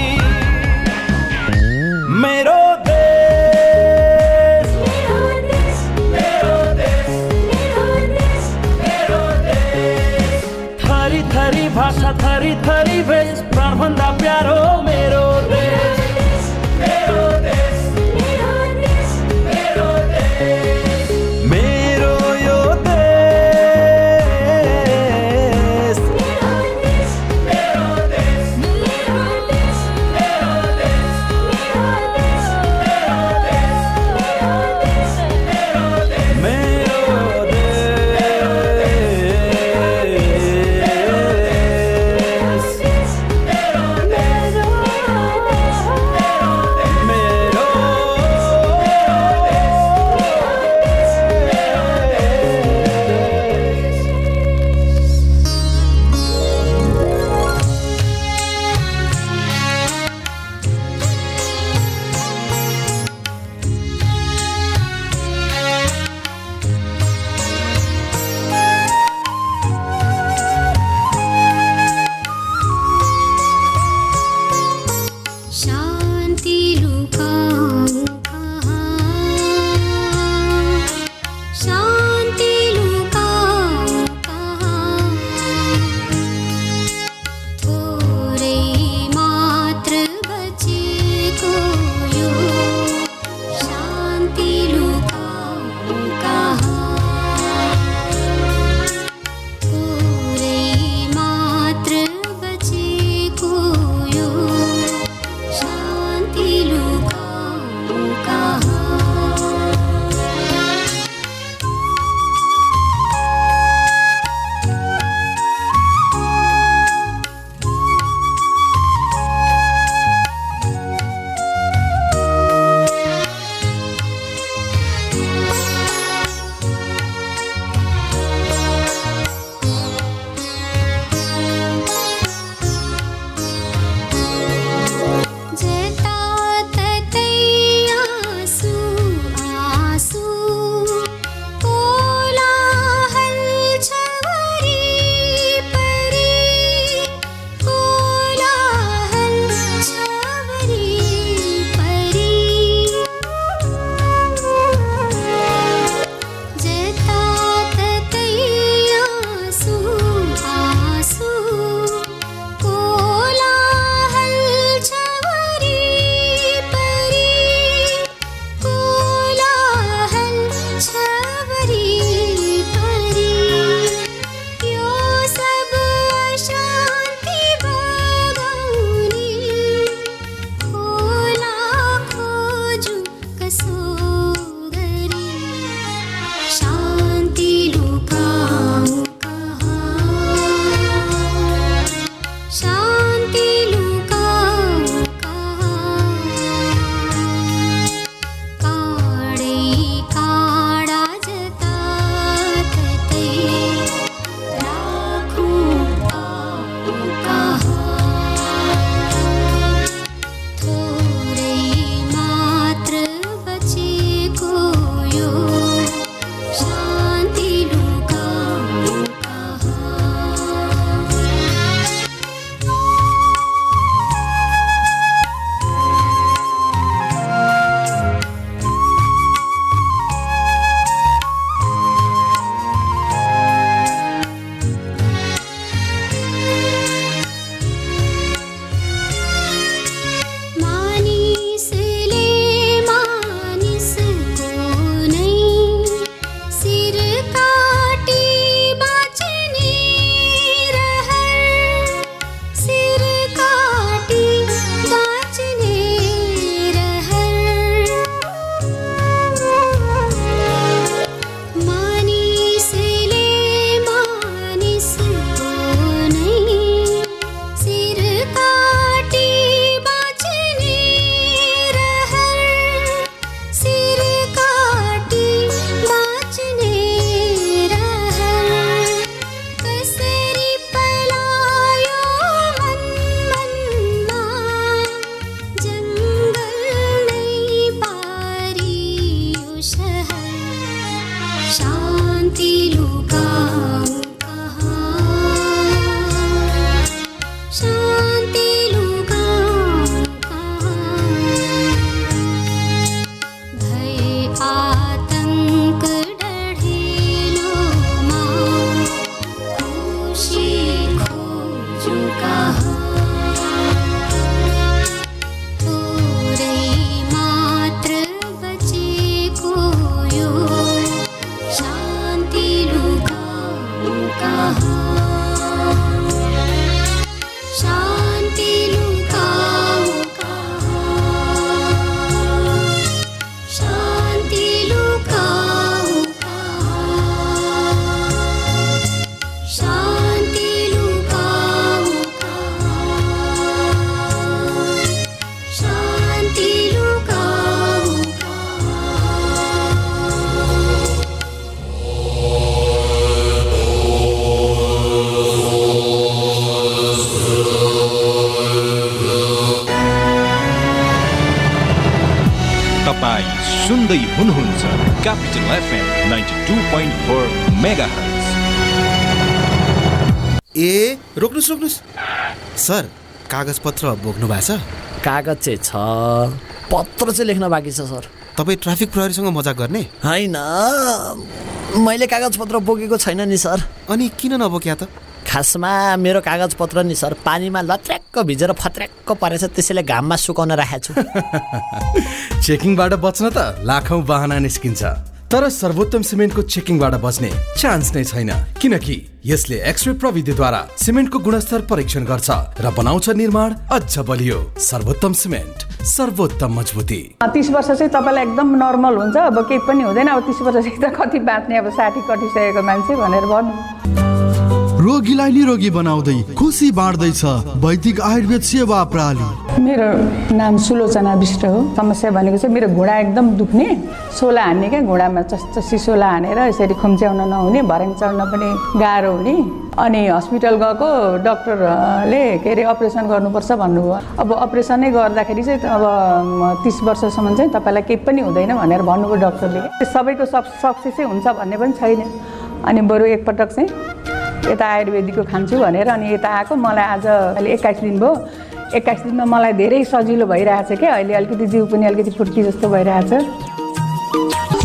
मेरो थरी थरी भाषा थरी थरी भेष प्राणभन्दा प्यारो मेरो देश। कागज पत्र बोक्नु भएको छ? कागज चाहिँ छ। पत्र चाहिँ लेख्न बाँकी छ सर। तपाईँ ट्राफिक प्रहरीसँग मजाक गर्ने? होइन। मैले कागज पत्र बोकेको छैन नि सर। अनि किन नबोक्या त? खासमा मेरो कागज पत्र नि सर पानीमा लत्र्याक्क भिजेर फत्र्याक्क परेछ त्यसैले घाममा सुकाउन राखेको छु। चेकिङबाट बच्न त लाखौँ बाहना निस्किन्छ। तर सर्वोत्तम सिमेन्टको चेकिङबाट बच्ने चान्स नै छैन। किनकि यसले एक्सरे प्रविधिद्वारा सिमेन्टको गुणस्तर परीक्षण गर्छ र बनाउँछ निर्माण अझ बलियो। सर्वोत्तम सिमेन्ट सर्वोत्तम मजबुती। तिस वर्ष चाहिँ तपाईँलाई एकदम नर्मल हुन्छ। अब केही पनि हुँदैन। अब तिस वर्षदेखि त कति बाँच्ने अब साठी कटिसकेको मान्छे भनेर भन्नु। रोगीलाई निरोगी बनाउँदै खुसी बाँड्दैछ। वैदिक आयुर्वेद सेवा प्रणाली मेरो नाम सुलोचना विष्ट हो। समस्या भनेको चाहिँ मेरो घुँडा एकदम दुख्ने सोला हान्ने क्या घुँडामा चस्चसी सोला हानेर यसरी खुम्च्याउन नहुने भर्याङ चढ्न पनि गाह्रो हुने। अनि हस्पिटल गएको डक्टरले के अरे अपरेसन गर्नुपर्छ भन्नुभयो। अब अपरेसनै गर्दाखेरि चाहिँ अब तिस वर्षसम्म चाहिँ तपाईँलाई केही पनि हुँदैन भनेर भन्नुभयो डक्टरले। सबैको सब सक्सेसै हुन्छ भन्ने पनि छैन। अनि बरु एकपटक चाहिँ यता आयुर्वेदिकको खान्छु भनेर अनि यता आएको। मलाई आज अहिले एक्काइस दिन भयो। एक्काइस दिनमा मलाई धेरै सजिलो भइरहेछ क्या। अहिले अलिकति जिउ पनि अलिकति फुर्की जस्तो भइरहेछ।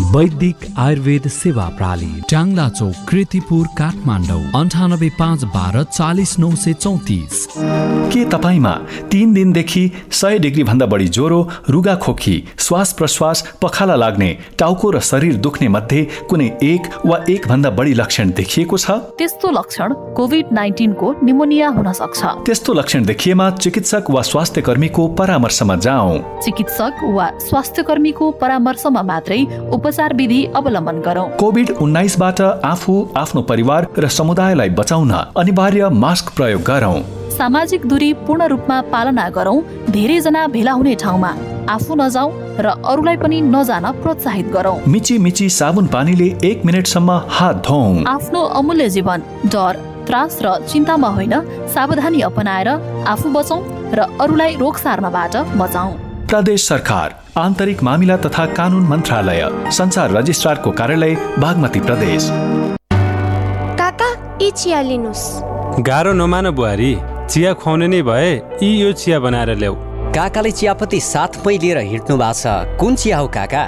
वैदिक आयुर्वेद सेवा प्रणाली ट्याङ्ला चौक कृतिपुर काठमाडौँ। अन्ठानब्बे पाँच बाह्र चालिस नौ सय चौतिस। के तपाईँमा तिन दिनदेखि सय डिग्री भन्दा बढी ज्वरो रुगा खोकी श्वास प्रश्वास पखाला लाग्ने टाउको र शरीर दुख्ने मध्ये कुनै एक वा एक भन्दा बढी लक्षण देखिएको छ? त्यस्तो लक्षण कोभिड नाइन्टिनको निमोनिया हुन सक्छ। त्यस्तो लक्षण देखिएमा चिकित्सक वा स्वास्थ्य कर्मीको परामर्शमा जाउँ चिकित्सक वा स्वास्थ्य कर्मीको परामर्शमा मात्रै उपचार विधि अवलम्बन गरौँ। कोभिड उन्नाइसबाट आफू आफ्नो परिवार र समुदायलाई बचाउन अनिवार्य मास्क प्रयोग गरौँ। सामाजिक दूरी पूर्ण रूपमा पालना गरौँ धेरैजना भेला हुने ठाउँमा आफू नजाऊ र अरूलाई पनि नजान प्रोत्साहित गरौँ। मिची मिची साबुन पानीले एक मिनटसम्म हात धौँ आफ्नो अमूल्य जीवन डर त्रास र चिन्तामा होइन सावधानी अपनाएर आफू बचौँ र अरूलाई रोग सार्नबाट बचाउँ। प्रदेश सरकार आन्तरिक मामिला तथा कानुन मन्त्रालय संचार रजिस्ट्रारको कार्यालय बागमती प्रदेश। काका यी चिया लिनुहोस्। गाह्रो नमान बुहारी चिया खुवाउने नै भए यी यो चिया बनाएर ल्याऊ। काकाले चियापत्ती साथमै लिएर हिँड्नु भएको छ। कुन चिया हो काका?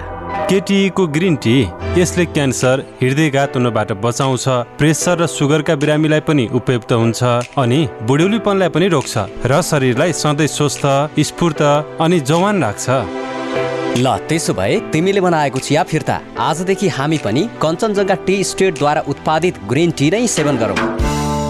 केटीको ग्रिन टी यसले क्यान्सर हृदयघात हुनबाट बचाउँछ प्रेसर र सुगरका बिरामीलाई पनि उपयुक्त हुन्छ अनि बुढ्यौलीपनलाई पनि रोक्छ र शरीरलाई सधैँ स्वस्थ स्फूर्त अनि जवान राख्छ। ल त्यसो भए तिमीले बनाएको चिया फिर्ता। आजदेखि हामी पनि कञ्चनजङ्घा टी स्टेटद्वारा उत्पादित ग्रिन टी नै सेवन गरौँ।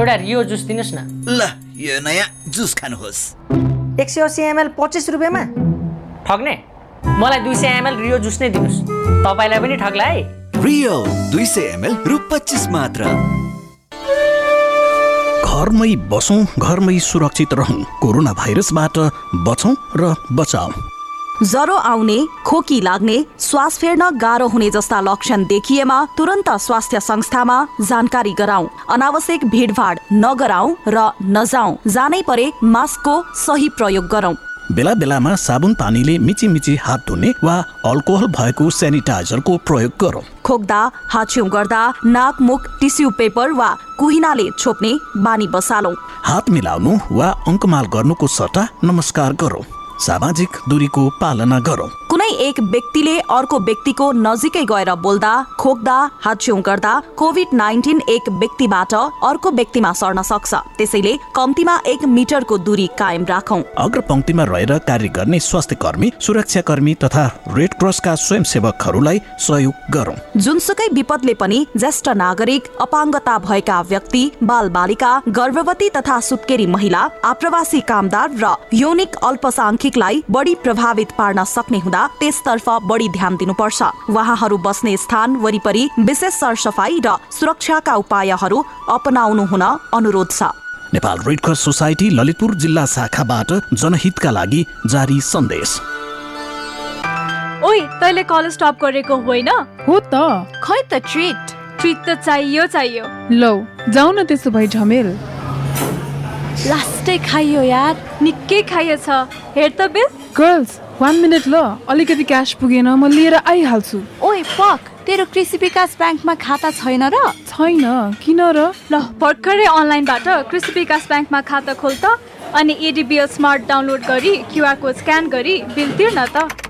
एउटा रियो जुस दिनुहोस् न। ल यो नयाँ जुस खानुहोस्। एक सय अस्सी एमएल पच्चिस रुपियाँमा? ठग्ने? मलाई दुई सय एमएल रियो जुस नै दिनुहोस्। तपाईँलाई पनि ठग्ला है। रियल दुई सय एमएल रु पच्चिस मात्र। घरमै बसौँ घरमै सुरक्षित रहौँ। कोरोना भाइरसबाट बचौँ र बचाऊ ज्वरो आउने खोकी लाग्ने श्वास फेर्न गाह्रो हुने जस्ता लक्षण देखिएमा तुरन्त स्वास्थ्य संस्थामा जानकारी गराउँ। अनावश्यक भिडभाड नगराउँ र नजाउँ। जानै परे मास्कको सही प्रयोग गरौँ। बेला बेलामा साबुन पानीले मिची मिची हात धुने वा अल्कोहल भएको सेनिटाइजरको प्रयोग गरौँ। खोक्दा हाछ्यौँ गर्दा नाक मुख टिस्यु पेपर वा कुहिनाले छोप्ने बानी बसालौँ। हात मिलाउनु वा अङ्कमाल गर्नुको सट्टा नमस्कार गरौँ। सामाजिक दूरीको पालना गरौँ। कुनै एक व्यक्तिले अर्को व्यक्तिको नजिकै गएर बोल्दा खोक्दा हाच्छ्यौँ गर्दा कोभिड नाइन्टिन एक व्यक्तिबाट अर्को व्यक्तिमा सर्न सक्छ। त्यसैले कम्तीमा एक मिटरको दूरी कायम राखौँ। अग्र पंक्तिमा रहेर कार्य गर्ने स्वास्थ्य कर्मी सुरक्षा कर्मी तथा रेड क्रसका स्वयंसेवकहरूलाई सहयोग गरौँ। जुनसुकै विपदले पनि ज्येष्ठ नागरिक अपाङ्गता भएका व्यक्ति बाल बालिका गर्भवती तथा सुत्केरी महिला आप्रवासी कामदार र यौनिक अल्पसंख्यकलाई बढी प्रभावित पार्न सक्ने हुँदा त्यसतर्फ बढी ध्यान दिनुपर्छ। उहाँहरू बस्ने स्थान वरिपरि विशेष सरसफाई र सुरक्षाका उपायहरू अपनाउनु हुन अनुरोध छ। Nepal red cross society Lalitpur जिल्ला शाखाबाट जनहितका लागि जारी सन्देश। ओइ तैँले कलेज स्टप गरेको होइन? हो त। खै त ट्रिट? ट्रिट त चाहियो चाहियो। लौ जाउ न त्यसो भए झमेल। लास्टै खाइयो यार। निकै खाइएछ हेर त बिल। गर्ल्स वान मिनट ल। अलिकति क्यास पुगेन म लिएर आइहाल्छु। ओइ पक। तेरो कृषि विकास ब्याङ्कमा खाता छैन र? छैन। किन र? ल भर्खरै अनलाइनबाट कृषि विकास ब्याङ्कमा खाता खोल त अनि एडिबिएल स्मार्ट डाउनलोड गरी क्युआर कोड स्क्यान गरी बिल तिर्न त।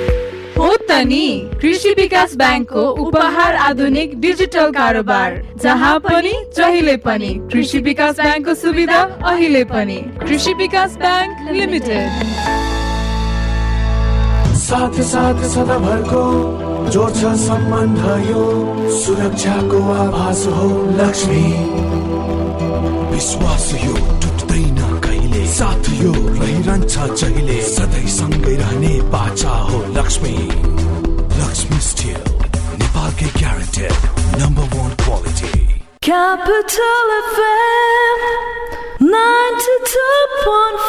कृषि विकास ब्याङ्कको उपहार आधुनिक डिजिटल कारोबार जहाँ पनि जहिले पनि कृषि विकास ब्याङ्कको सुविधा अहिले पनि। Krishi Bikas bank limited. साथ साथ सदाभरको जोड्छ सम्बन्ध यो सुरक्षाको आभास हो लक्ष्मी। विश्वास यो। साथ यो रहिरहन्छ जहिले। सधैँ सँगै रहने बाचा हो लक्ष्मी। लक्ष्मी स्टिल नेपालकै guaranteed number one quality Capital FM 92.4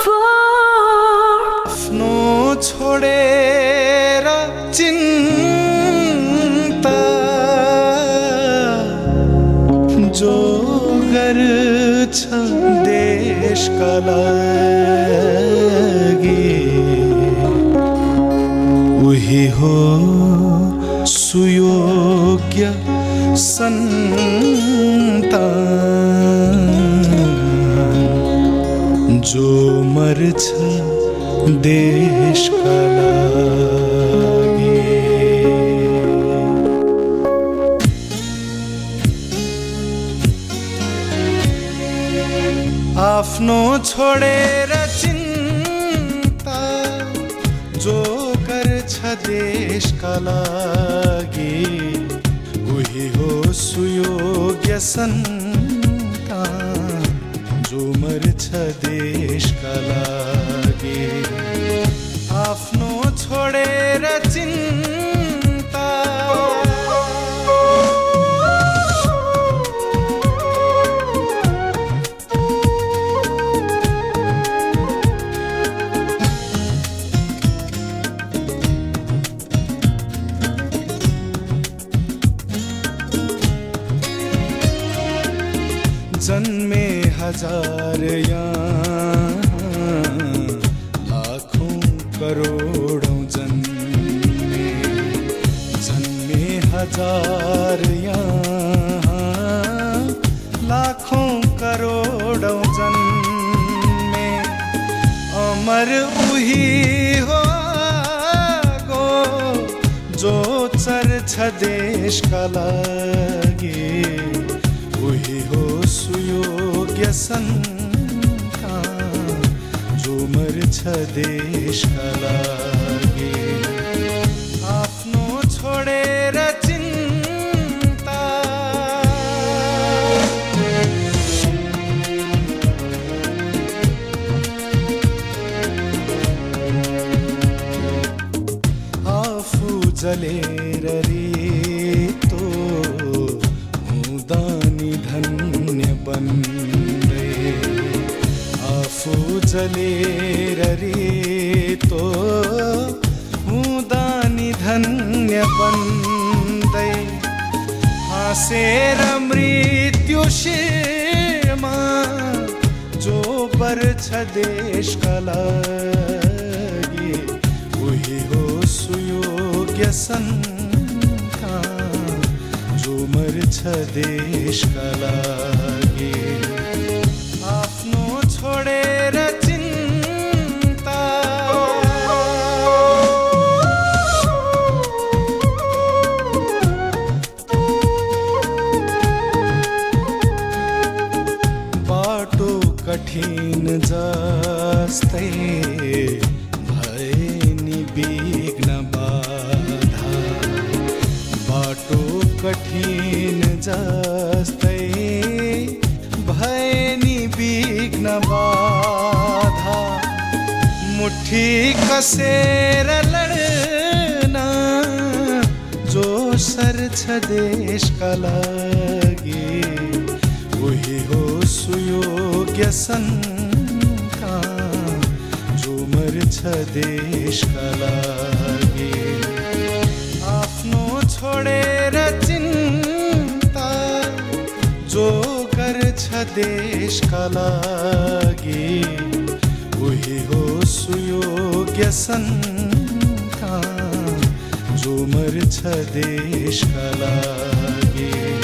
आफ्नो छोडेर चिन्ता जो गर्छ। लागि। उही हो सुयोग्य सन्तान जो मर्छ देशका लागि। आफ्नो छोडेर चिन्ता जो गर्छ देशका लागि उही हो सुयोग्य सन्तान जो मर्छ देशका लागि। आफ्नो छोडेर चिन्ता हज़ार यहाँ लाखौं करोडौँ जन्मे जन्मे हज़ार लाखौं करोडौँ जन्मे, अमर उही हो गो जो चर्छ देशका लागि। उही हो सुयोग्य व्यसनका जो मर्छ देशका लागि आफ्नो छोडेर चिन्ता। आफू जले आफू जलेर रितो हुँदा नि धन्य बन्दै। हाँसेर मृत्यु शिरमा जो पर्छ देशका लागि उही हो सुयोग्य सन्का जो मर्छ देशका लागि जस्तै भए नि विघ्न बाधा। बाटो कठिन जस्तै भए नि बाधा। मुठी कसेर लड्न जो सर्छ देशका लागि उही हो सुयोग्य सन्का मर्छ देशका लागि। आफ्नो छोडेर चिन्ता जो गर्छ देशका लागि। उही हो सुयोग्य सन्का जो मर्छ देशका लागि।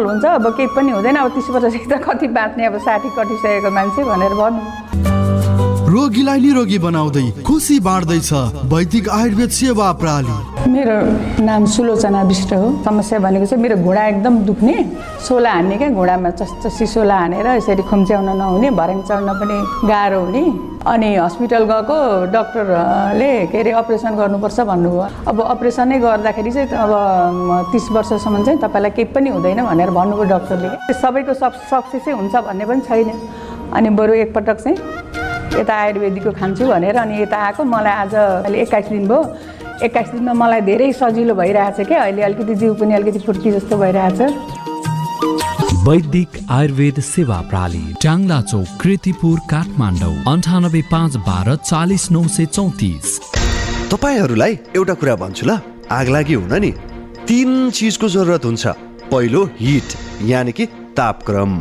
नर्मल हुन्छ। अब केही पनि हुँदैन। अब तिस वर्ष चाहिँ त कति बाँच्ने अब साठी कटिसकेको मान्छे भनेर भन्नु। रोगीलाई निरोगी बनाउँदै खुसी बाँड्दैछ वैदिक आयुर्वेद सेवा प्रणाली मेरो नाम सुलोचना विष्ट हो। समस्या भनेको चाहिँ मेरो घुँडा एकदम दुख्ने। सोला हान्ने क्या घुँडामा चस्चसी सोला हानेर यसरी खुम्च्याउन नहुने भर्याङ चढ्न पनि गाह्रो हुने। अनि हस्पिटल गएको डक्टरले के अरे अपरेसन गर्नुपर्छ भन्नुभयो। अब अपरेसनै गर्दाखेरि चाहिँ अब तिस वर्षसम्म चाहिँ तपाईँलाई केही पनि हुँदैन भनेर भन्नुभयो डक्टरले। सबैको सब सक्सेसै हुन्छ भन्ने पनि छैन। अनि बरु एकपटक चाहिँ यता आयुर्वेदिकको खान्छु भनेर अनि यता आएको। मलाई आज अहिले एक्काइस दिन भयो। एक्काइस दिनमा मलाई धेरै सजिलो भइरहेछ क्या। अहिले अलिकति जिउ पनि अलिकति फुर्ती जस्तो भइरहेछ। वैदिक आयुर्वेद सेवा प्रणाली ट्याङ्ला चौक कृतिपुर काठमाडौँ अन्ठानब्बे पाँच बाह्र चालिस नौ सय चौतिस। तपाईँहरूलाई एउटा कुरा भन्छु ल आगलागी हुन नि। तिन चिजको जरुरत हुन्छ। पहिलो हिट यानि कि तापक्रम।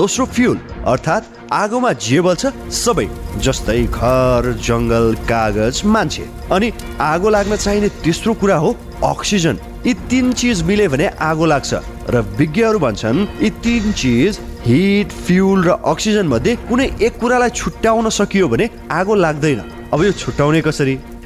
दोस्रो फ्युल अर्थात् आगोमा जे बल्छ सबै जस्तै घर जङ्गल कागज मान्छे। अनि आगो लाग्न चाहिने तेस्रो कुरा हो अक्सिजन। यी तिन चिज मिले भने आगो लाग्छ। र विज्ञहरू भन्छन् यी तिन चिज हिट फ्युल र अक्सिजन मध्ये कुनै एक कुरालाई छुट्याउन सकियो भने आगो लाग्दैन। अब यो छुट्याउने कसरी?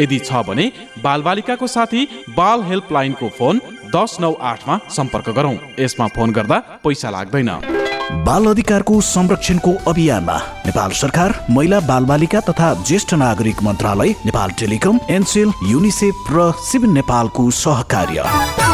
यदि छ भने बालबालिकाको साथी बाल हेल्पलाइनको फोन दस नौ आठमा सम्पर्क गरौँ। यसमा फोन गर्दा पैसा लाग्दैन। बाल अधिकारको संरक्षणको अभियानमा नेपाल सरकार महिला बालबालिका तथा ज्येष्ठ नागरिक मन्त्रालय नेपाल टेलिकम एनसेल युनिसेफ र सिभिल नेपालको सहकार्य।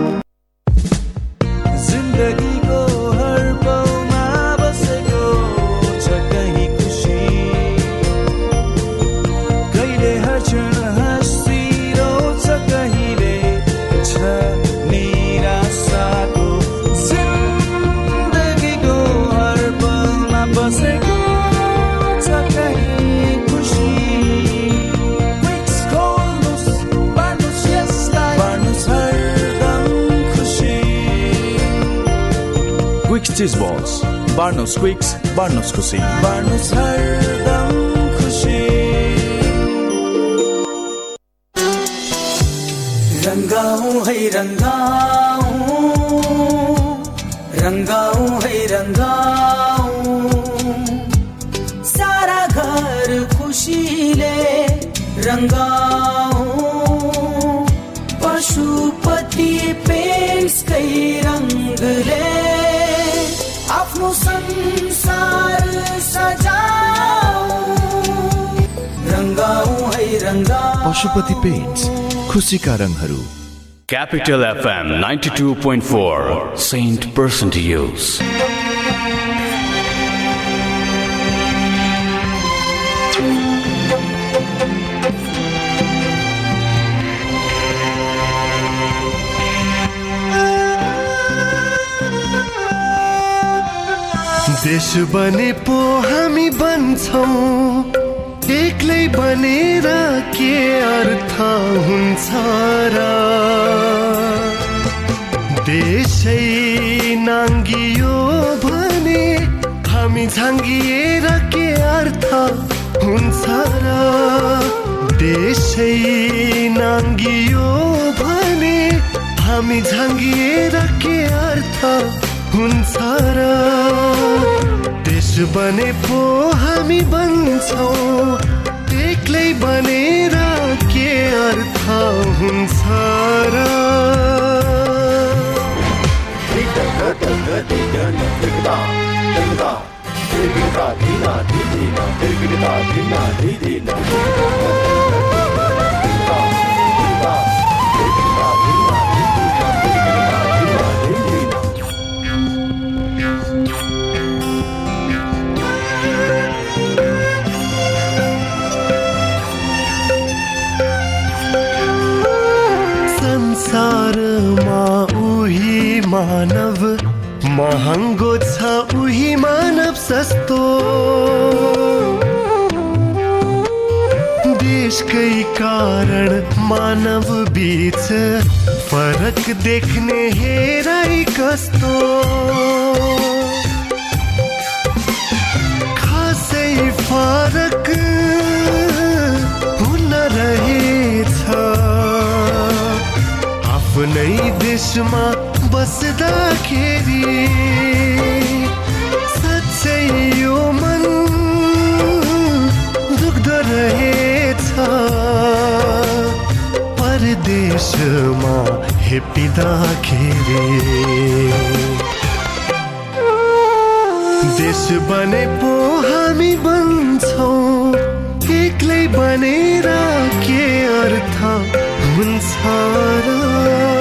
चिज बल्स बार्नुहोस् क्विक्स बार्नुहोस् खुसी बाँड्नुहोस् हरदम खुसी रङ्गाउँ है रङ्गाउँ संसार पशुपति पेन्ट्स खुसीका रङहरू Capital FM 92.4 Saint Person to Use. देश बने पो हामी बन्छौँ। एक्लै बनेर के अर्थ हुन्छ र? देशै नाङ्गियो भने हामी झाङ्गिएर के अर्थ हुन्छ र? देशै नाङ्गियो भने हामी झाङ्गिएर के अर्थ हुन्छ र देश बने पो हामी बन्छौँ। एक्लै बनेर के अर्थ हुन्छ र? संसारमा मानव महँगो छ उही मानव सस्तो। देशकै कारण मानव बीच फरक देख्ने हेराइ कस्तो। खासै फरक हुन रहेछ। आफ्नै देशमा बस्दाखेरि साँच्चै यो मन दुख्दो रहेछ। परदेशमा हेपिँदाखेरि देश बने पो हामी बन्छौँ एक्लै बनेर के अर्थ हुन्छ र?